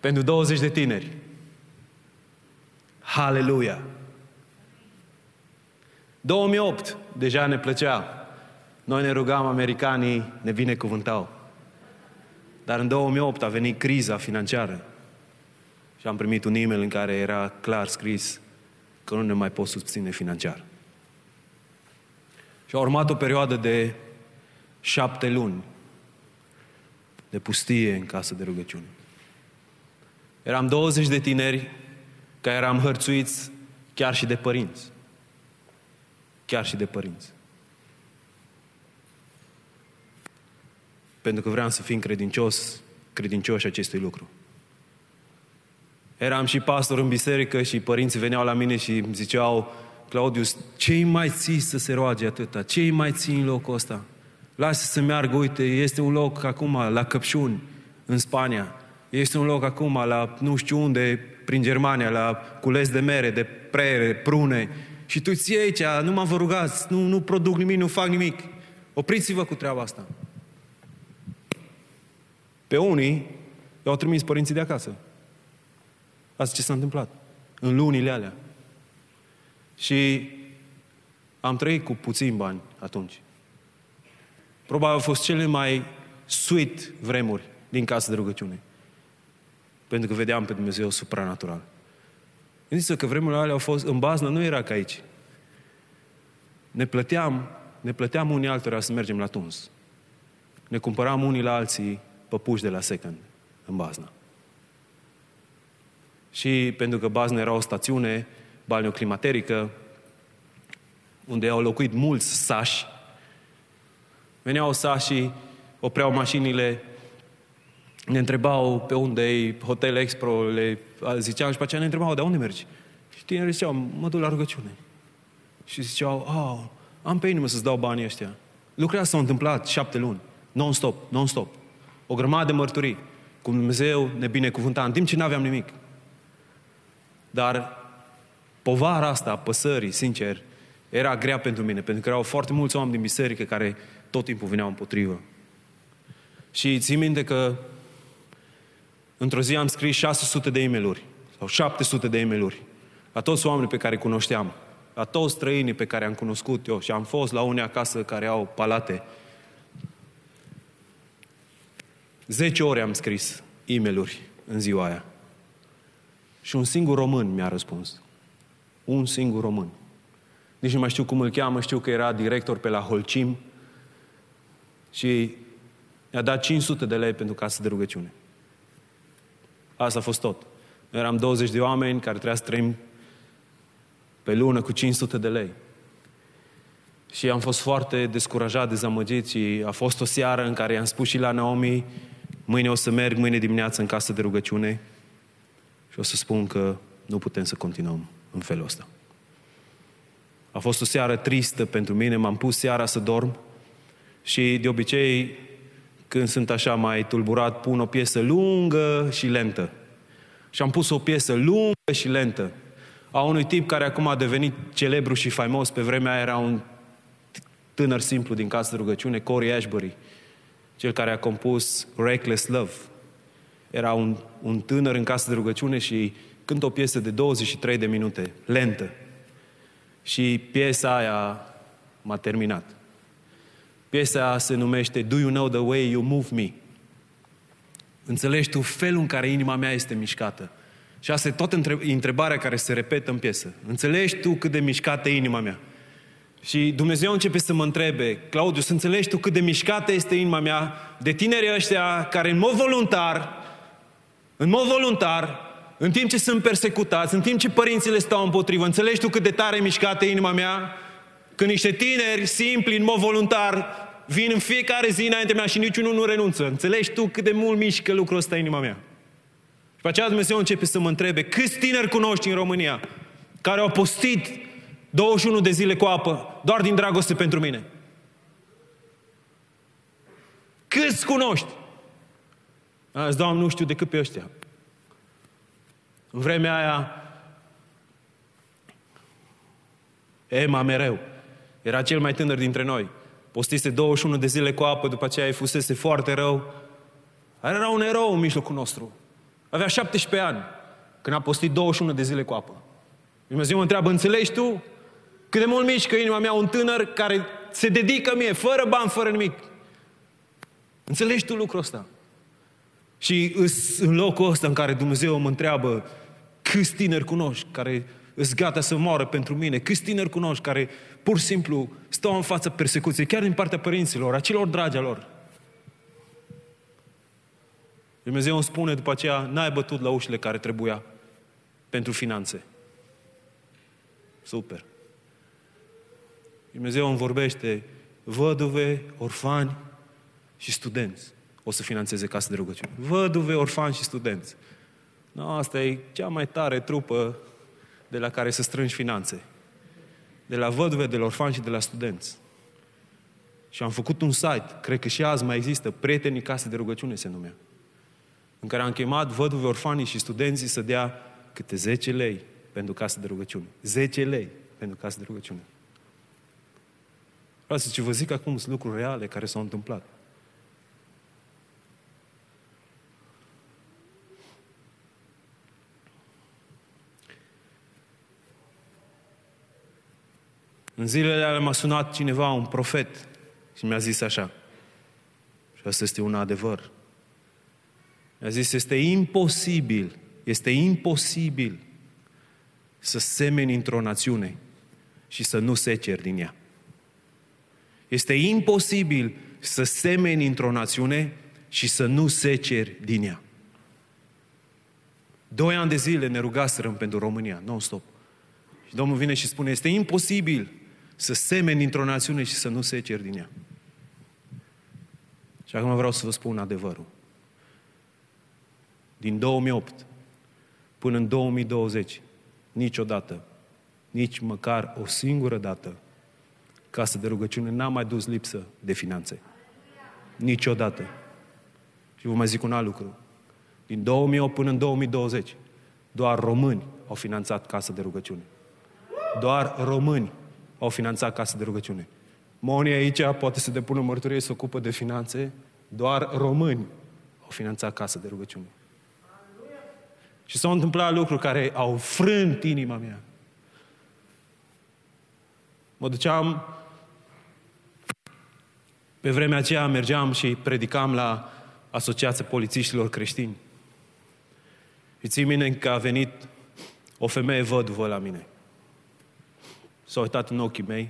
Pentru 20 de tineri. Haleluia! 2008, deja ne plăcea. Noi ne rugam, americanii ne binecuvântau. Dar în 2008 a venit criza financiară. Și am primit un e-mail în care era clar scris că nu ne mai pot susține financiar. Și a urmat o perioadă de șapte luni de pustie în casă de rugăciune. Eram 20 de tineri care eram hărțuiți chiar și de părinți. Chiar și de părinți. Pentru că vreau să fim credincios, credincioși acestui lucru. Eram și pastor în biserică și părinții veneau la mine și îmi ziceau, Claudius, ce mai ții să se roage atâta? ce mai ții în locul ăsta? Lasă să meargă, uite, este un loc acum la Căpșuni, în Spania. Este un loc acum la nu știu unde, prin Germania, la cules de mere, de prere, prune. Și tu ții aici, nu mă vă rugați, nu, nu produc nimic, nu fac nimic. Opriți-vă cu treaba asta. Pe unii i-au trimis părinții de acasă. Asta ce s-a întâmplat. În lunile alea. Și am trăit cu puțini bani atunci. Probabil au fost cele mai sweet vremuri din casă de rugăciune. Pentru că vedeam pe Dumnezeu supranatural. Gândiți-vă că vremurile alea au fost, în baznă nu era ca aici. Ne plăteam, ne plăteam unii altora să mergem la tuns. Ne cumpăram unii la alții păpuși de la second, în baznă. Și pentru că baznă era o stațiune balneoclimaterică, unde au locuit mulți sași, veneau sașii, opreau mașinile, ne întrebau pe unde e Hotel Expro, le ziceam și pe aceea ne întrebau, de unde mergi? Și tinerii ziceau, mă duc la rugăciune. Și ziceau, oh, am pe inimă să-ți dau banii ăștia. Lucrurile s-au întâmplat șapte luni, non-stop, non-stop. O grămadă de mărturii. Cum Dumnezeu ne binecuvânta, în timp ce nu aveam nimic. Dar povara asta a păsării, sincer, era grea pentru mine, pentru că erau foarte mulți oameni din biserică care tot timpul veneau împotrivă. Și țin minte că într-o zi am scris 600 de e sau 700 de e la toți oamenii pe care cunoșteam, la toți străinii pe care am cunoscut eu și am fost la unii acasă care au palate. Zece ore am scris e în ziua aia. Și un singur român mi-a răspuns. Un singur român. Nici nu mai știu cum îl cheamă, știu că era director pe la Holcim și mi-a dat 500 de lei pentru casă de rugăciune. Asta a fost tot. Noi eram 20 de oameni care trebuia să trăim pe lună cu 500 de lei. Și am fost foarte descurajat, dezamăgit și a fost o seară în care i-am spus și la Naomi, mâine o să merg, mâine dimineață în casă de rugăciune și o să spun că nu putem să continuăm în felul ăsta. A fost o seară tristă pentru mine, m-am pus seara să dorm și de obicei când sunt așa mai tulburat, pun o piesă lungă și lentă. Și am pus o piesă lungă și lentă a unui tip care acum a devenit celebru și faimos. Pe vremea aia era un tânăr simplu din casă de rugăciune, Corey Ashbury, cel care a compus Reckless Love. Era un, un tânăr în casă de rugăciune și cântă o piesă de 23 de minute, lentă. Și piesa aia m-a terminat. Piesa se numește Do You Know The Way You Move Me? Înțelegi tu felul în care inima mea este mișcată. Și asta e tot întrebarea care se repetă în piesă. Înțelegi tu cât de mișcată e inima mea? Și Dumnezeu începe să mă întrebe, Claudiu, să înțelegi tu cât de mișcată este inima mea de tineri ăștia care în mod voluntar, în mod voluntar, în timp ce sunt persecutați, în timp ce părinții le stau împotrivă, înțelegi tu cât de tare e mișcată inima mea? Când niște tineri simpli, în mod voluntar, vin în fiecare zi înainte mea și niciunul nu renunță. Înțelegi tu cât de mult mișcă lucrul ăsta inima mea? Și pe aceea Dumnezeu începe să mă întrebe, câți tineri cunoști în România care au postit 21 de zile cu apă doar din dragoste pentru mine? Câți cunoști? Azi, Doamne, nu știu decât pe ăștia. În vremea aia, Ema mereu, era cel mai tânăr dintre noi. Postise 21 de zile cu apă, după aceea îi fusese foarte rău. Era un erou în mijlocul nostru. avea 17 ani, când a postit 21 de zile cu apă. Dumnezeu mă întreabă, înțelegi tu cât de mult mici că inima mea un tânăr care se dedică mie, fără bani, fără nimic. Înțelegi tu lucrul ăsta? Și în locul ăsta în care Dumnezeu mă întreabă câți tineri cunoști care îs gata să moară pentru mine, câți tineri cunoști care pur și simplu stau în fața persecuției, chiar din partea părinților, a celor dragi lor. Dumnezeu îmi spune după aceea, n-ai bătut la ușile care trebuia pentru finanțe. Super. Dumnezeu îmi vorbește, văduve, orfani și studenți o să financeze casă de rugăciune. Văduve, orfani și studenți. No, asta e cea mai tare trupă de la care să strângi finanțe. De la văduve, de la orfani și de la studenți. Și am făcut un site, cred că și azi mai există, Prietenii Case de Rugăciune se numea, în care am chemat văduve, orfanii și studenții să dea câte 10 lei pentru casă de rugăciune. 10 lei pentru casă de rugăciune. Vreau să ce vă zic acum sunt lucruri reale care s-au întâmplat. În zilele alea m-a sunat cineva, un profet, și mi-a zis așa. Și asta este un adevăr. Mi-a zis, este imposibil, este imposibil să semeni într-o națiune și să nu seceri din ea. Este imposibil să semeni într-o națiune și să nu seceri din ea. Doi ani de zile ne rugaserăm pentru România, non-stop. Și Domnul vine și spune, este imposibil să semeni într-o națiune și să nu seceri din ea. Și acum vreau să vă spun adevărul. Din 2008 până în 2020, niciodată, nici măcar o singură dată, casă de rugăciune n-a mai dus lipsă de finanțe. Niciodată. Și vă mai zic un alt lucru. Din 2008 până în 2020, doar români au finanțat casă de rugăciune. Doar români au finanțat casă de rugăciune. Moni aici poate să depună mărturie să ocupă de finanțe, doar români au finanțat casă de rugăciune. Și s-au întâmplat lucruri care au frânt inima mea. Mă duceam, pe vremea aceea mergeam și predicam la Asociația Polițiștilor Creștini. Și ții mine că a venit o femeie văduvă la mine. S-a uitat în ochii mei,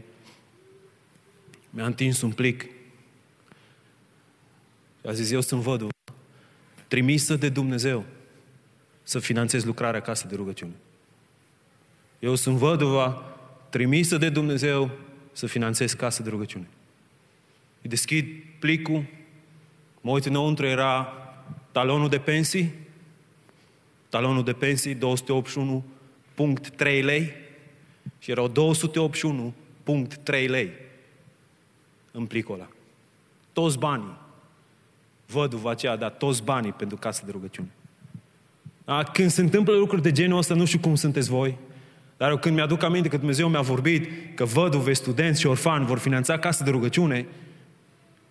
mi-a întins un plic și a zis, eu sunt văduvă, trimisă de Dumnezeu să finanțez lucrarea casă de rugăciune. Eu sunt văduva trimisă de Dumnezeu să finanțez casă de rugăciune. Îi deschid plicul, mă uit înăuntru, era talonul de pensii, talonul de pensii 281.3 lei și erau 281.3 lei în plicul ăla. Toți banii. Văduva aceea a dat toți banii pentru casă de rugăciune. Da? Când se întâmplă lucruri de genul ăsta, nu știu cum sunteți voi, dar eu când mi-aduc aminte că Dumnezeu mi-a vorbit că văduve, studenți și orfani vor finanța casă de rugăciune,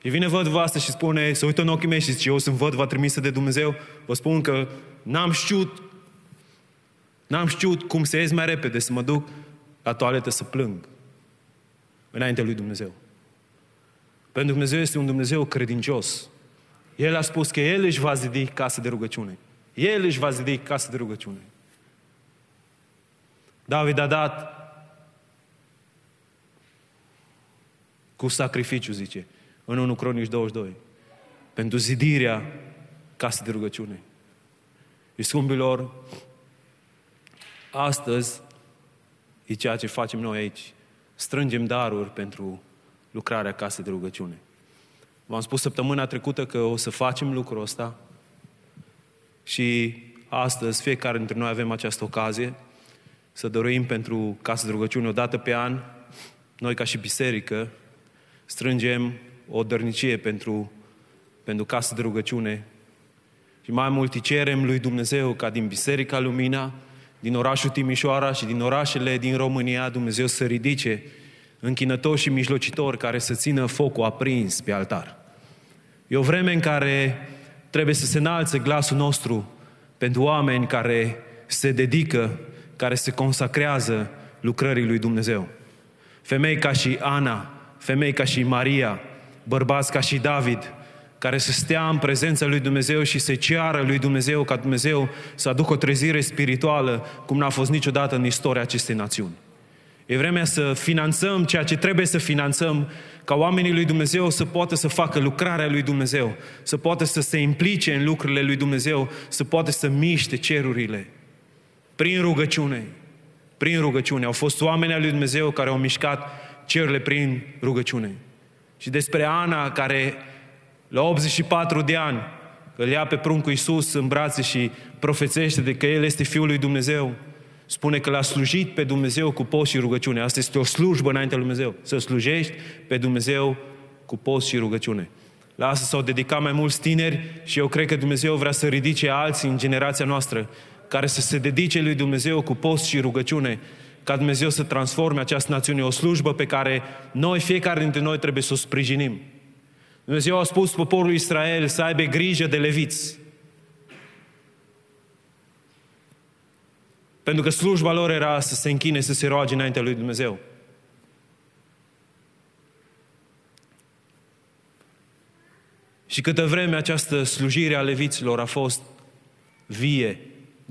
și vine văduva asta și spune, se uită în ochii mei și zice, eu sunt văduva trimisă de Dumnezeu, vă spun că n-am știut, n-am știut cum să ies mai repede, să mă duc la toaletă să plâng înainte lui Dumnezeu. Pentru Dumnezeu este un Dumnezeu credincios. El a spus că El își va zidi casă de rugăciune. El își va zidi casă de rugăciune. David a dat cu sacrificiu, zice, în 1 Cronici 22, pentru zidirea casei de rugăciune. Și scumbilor, astăzi e ceea ce facem noi aici. Strângem daruri pentru lucrarea casei de rugăciune. V-am spus săptămâna trecută că o să facem lucrul ăsta și astăzi fiecare dintre noi avem această ocazie să dăruim pentru casă de rugăciune o dată pe an. Noi ca și biserică strângem o dărnicie pentru, pentru casă de rugăciune și mai mult îi cerem lui Dumnezeu ca din Biserica Lumina, din orașul Timișoara și din orașele din România, Dumnezeu să ridice închinători și mijlocitori care să țină focul aprins pe altar. E o vreme în care trebuie să se înalțe glasul nostru pentru oameni care se dedică, care se consacrează lucrării lui Dumnezeu. Femei ca și Ana, femei ca și Maria, bărbați ca și David, care să stea în prezența lui Dumnezeu și să ceară lui Dumnezeu ca Dumnezeu să aducă o trezire spirituală cum n-a fost niciodată în istoria acestei națiuni. E vremea să finanțăm ceea ce trebuie să finanțăm ca oamenii lui Dumnezeu să poată să facă lucrarea lui Dumnezeu, să poată să se implice în lucrurile lui Dumnezeu, să poată să miște cerurile. Prin rugăciune. Prin rugăciune. Au fost oameni al lui Dumnezeu care au mișcat cerurile prin rugăciune. Și despre Ana care la 84 de ani îl ia pe pruncul Iisus în brațe și profețește de că El este Fiul lui Dumnezeu, spune că l-a slujit pe Dumnezeu cu post și rugăciune. Asta este o slujbă înaintea lui Dumnezeu. Să slujești pe Dumnezeu cu post și rugăciune. La asta s-au dedicat mai mulți tineri și eu cred că Dumnezeu vrea să ridice alții în generația noastră care să se dedice lui Dumnezeu cu post și rugăciune, ca Dumnezeu să transforme această națiune, o slujbă pe care noi, fiecare dintre noi, trebuie să o sprijinim. Dumnezeu a spus poporului Israel să aibă grijă de leviți. Pentru că slujba lor era să se închine, să se roage înaintea lui Dumnezeu. Și câtă vreme această slujire a leviților a fost vie,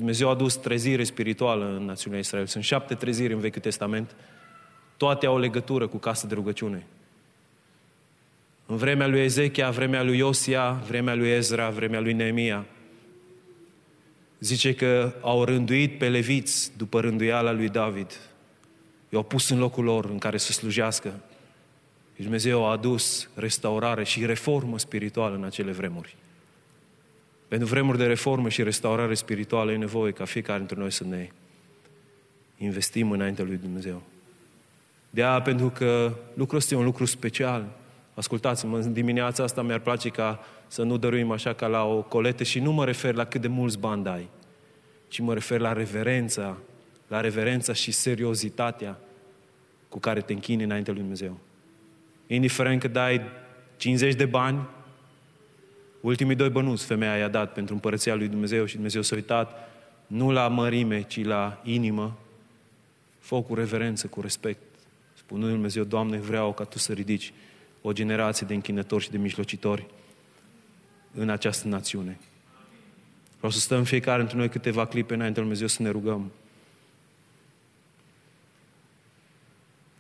Dumnezeu a adus trezire spirituală în națiunea Israel. Sunt șapte treziri în Vechiul Testament. Toate au o legătură cu casă de rugăciune. În vremea lui Ezechia, vremea lui Iosia, vremea lui Ezra, vremea lui Neemia, zice că au rânduit pe leviți după rânduiala lui David. I-au pus în locul lor în care să slujească. Și Dumnezeu a adus restaurare și reformă spirituală în acele vremuri. Pentru vremuri de reformă și restaurare spirituală e nevoie ca fiecare dintre noi să ne investim înaintea lui Dumnezeu. De aia, pentru că lucrul ăsta e un lucru special. Ascultați-mă, în dimineața asta mi-ar place ca să nu dăruim așa ca la o coletă și nu mă refer la cât de mulți bani dai, ci mă refer la reverența, la reverența și seriozitatea cu care te închini înainte lui Dumnezeu. Indiferent că dai 50 de bani, ultimii doi bănuți femeia i-a dat pentru împărăția lui Dumnezeu și Dumnezeu s-a uitat nu la mărime, ci la inimă, fă cu reverență, cu respect. Spunând lui Dumnezeu, Doamne, vreau ca Tu să ridici o generație de închinători și de mijlocitori în această națiune. Vreau să stăm fiecare dintre noi câteva clipe înainte lui Dumnezeu să ne rugăm.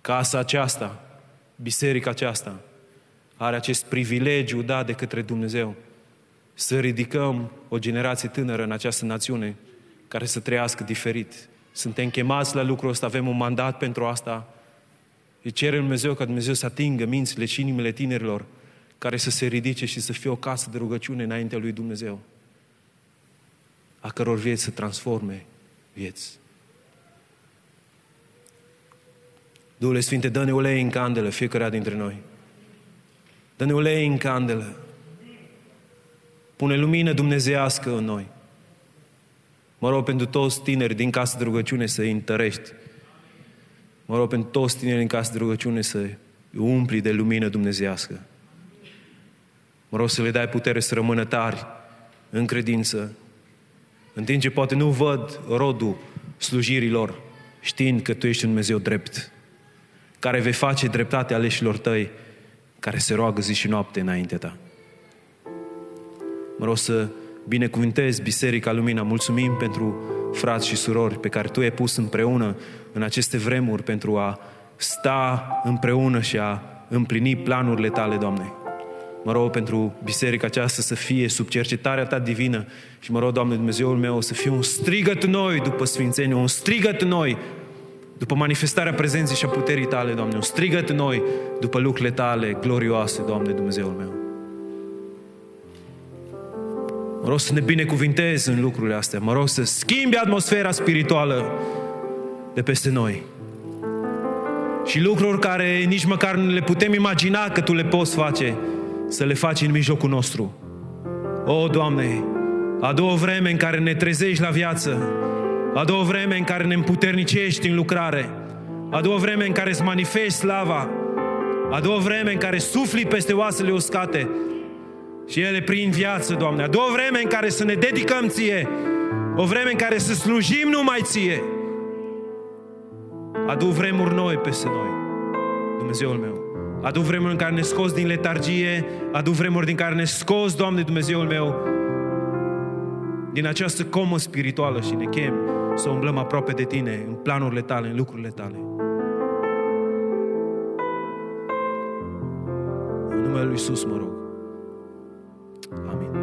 Casa aceasta, biserica aceasta, are acest privilegiu dat de către Dumnezeu să ridicăm o generație tânără în această națiune care să trăiască diferit. Suntem chemați la lucrul ăsta, avem un mandat pentru asta. Îi cere Dumnezeu ca Dumnezeu să atingă mințile și inimile tinerilor care să se ridice și să fie o casă de rugăciune înaintea lui Dumnezeu, a căror vieți să transforme vieți. Duhul Sfinte, dă-ne ulei în candelă fiecare dintre noi. Dă-ne ulei în candelă. Pune lumină dumnezească în noi. Mă rog pentru toți tineri din casă de rugăciune să îi întărești. Mă rog pentru toți tineri din casă de rugăciune să umpli de lumină dumnezească. Mă rog să le dai putere să rămână tari în credință, în timp ce poate nu văd rodul slujirilor, știind că Tu ești un Dumnezeu drept, care vei face dreptate aleșilor Tăi, care se roagă zi și noapte înaintea Ta. Mă rog să binecuvintezi Biserica Lumina. Mulțumim pentru frați și surori pe care Tu ai pus împreună în aceste vremuri pentru a sta împreună și a împlini planurile Tale, Doamne. Mă rog pentru biserica aceasta să fie sub cercetarea Ta divină și mă rog, Doamne Dumnezeul meu, să fie un strigăt noi după Sfințenie, un strigăt noi după manifestarea prezenței și a puterii Tale, Doamne, un strigăt noi după lucrurile Tale glorioase, Doamne Dumnezeul meu. Mă rog să ne binecuvintezi în lucrurile astea. Mă rog să schimbi atmosfera spirituală de peste noi. Și lucruri care nici măcar nu le putem imagina că Tu le poți face, să le faci în mijlocul nostru. O, Doamne, a doua vreme în care ne trezești la viață, a doua vreme în care ne împuternicești în lucrare, a doua vreme în care îți manifesti slava, a doua vreme în care sufli peste oasele uscate și ele prin viață, Doamne, a doua vreme în care să ne dedicăm Ție O vreme în care să slujim numai ție. Adu vremuri noi peste noi, Dumnezeul meu. Adu vremuri în care ne scos din letargie, adu vremuri din care ne scos, Doamne Dumnezeul meu, din această comă spirituală și ne chem să umblăm aproape de Tine, în planurile Tale, în lucrurile Tale. În numele Lui Iisus mă rog. I mean.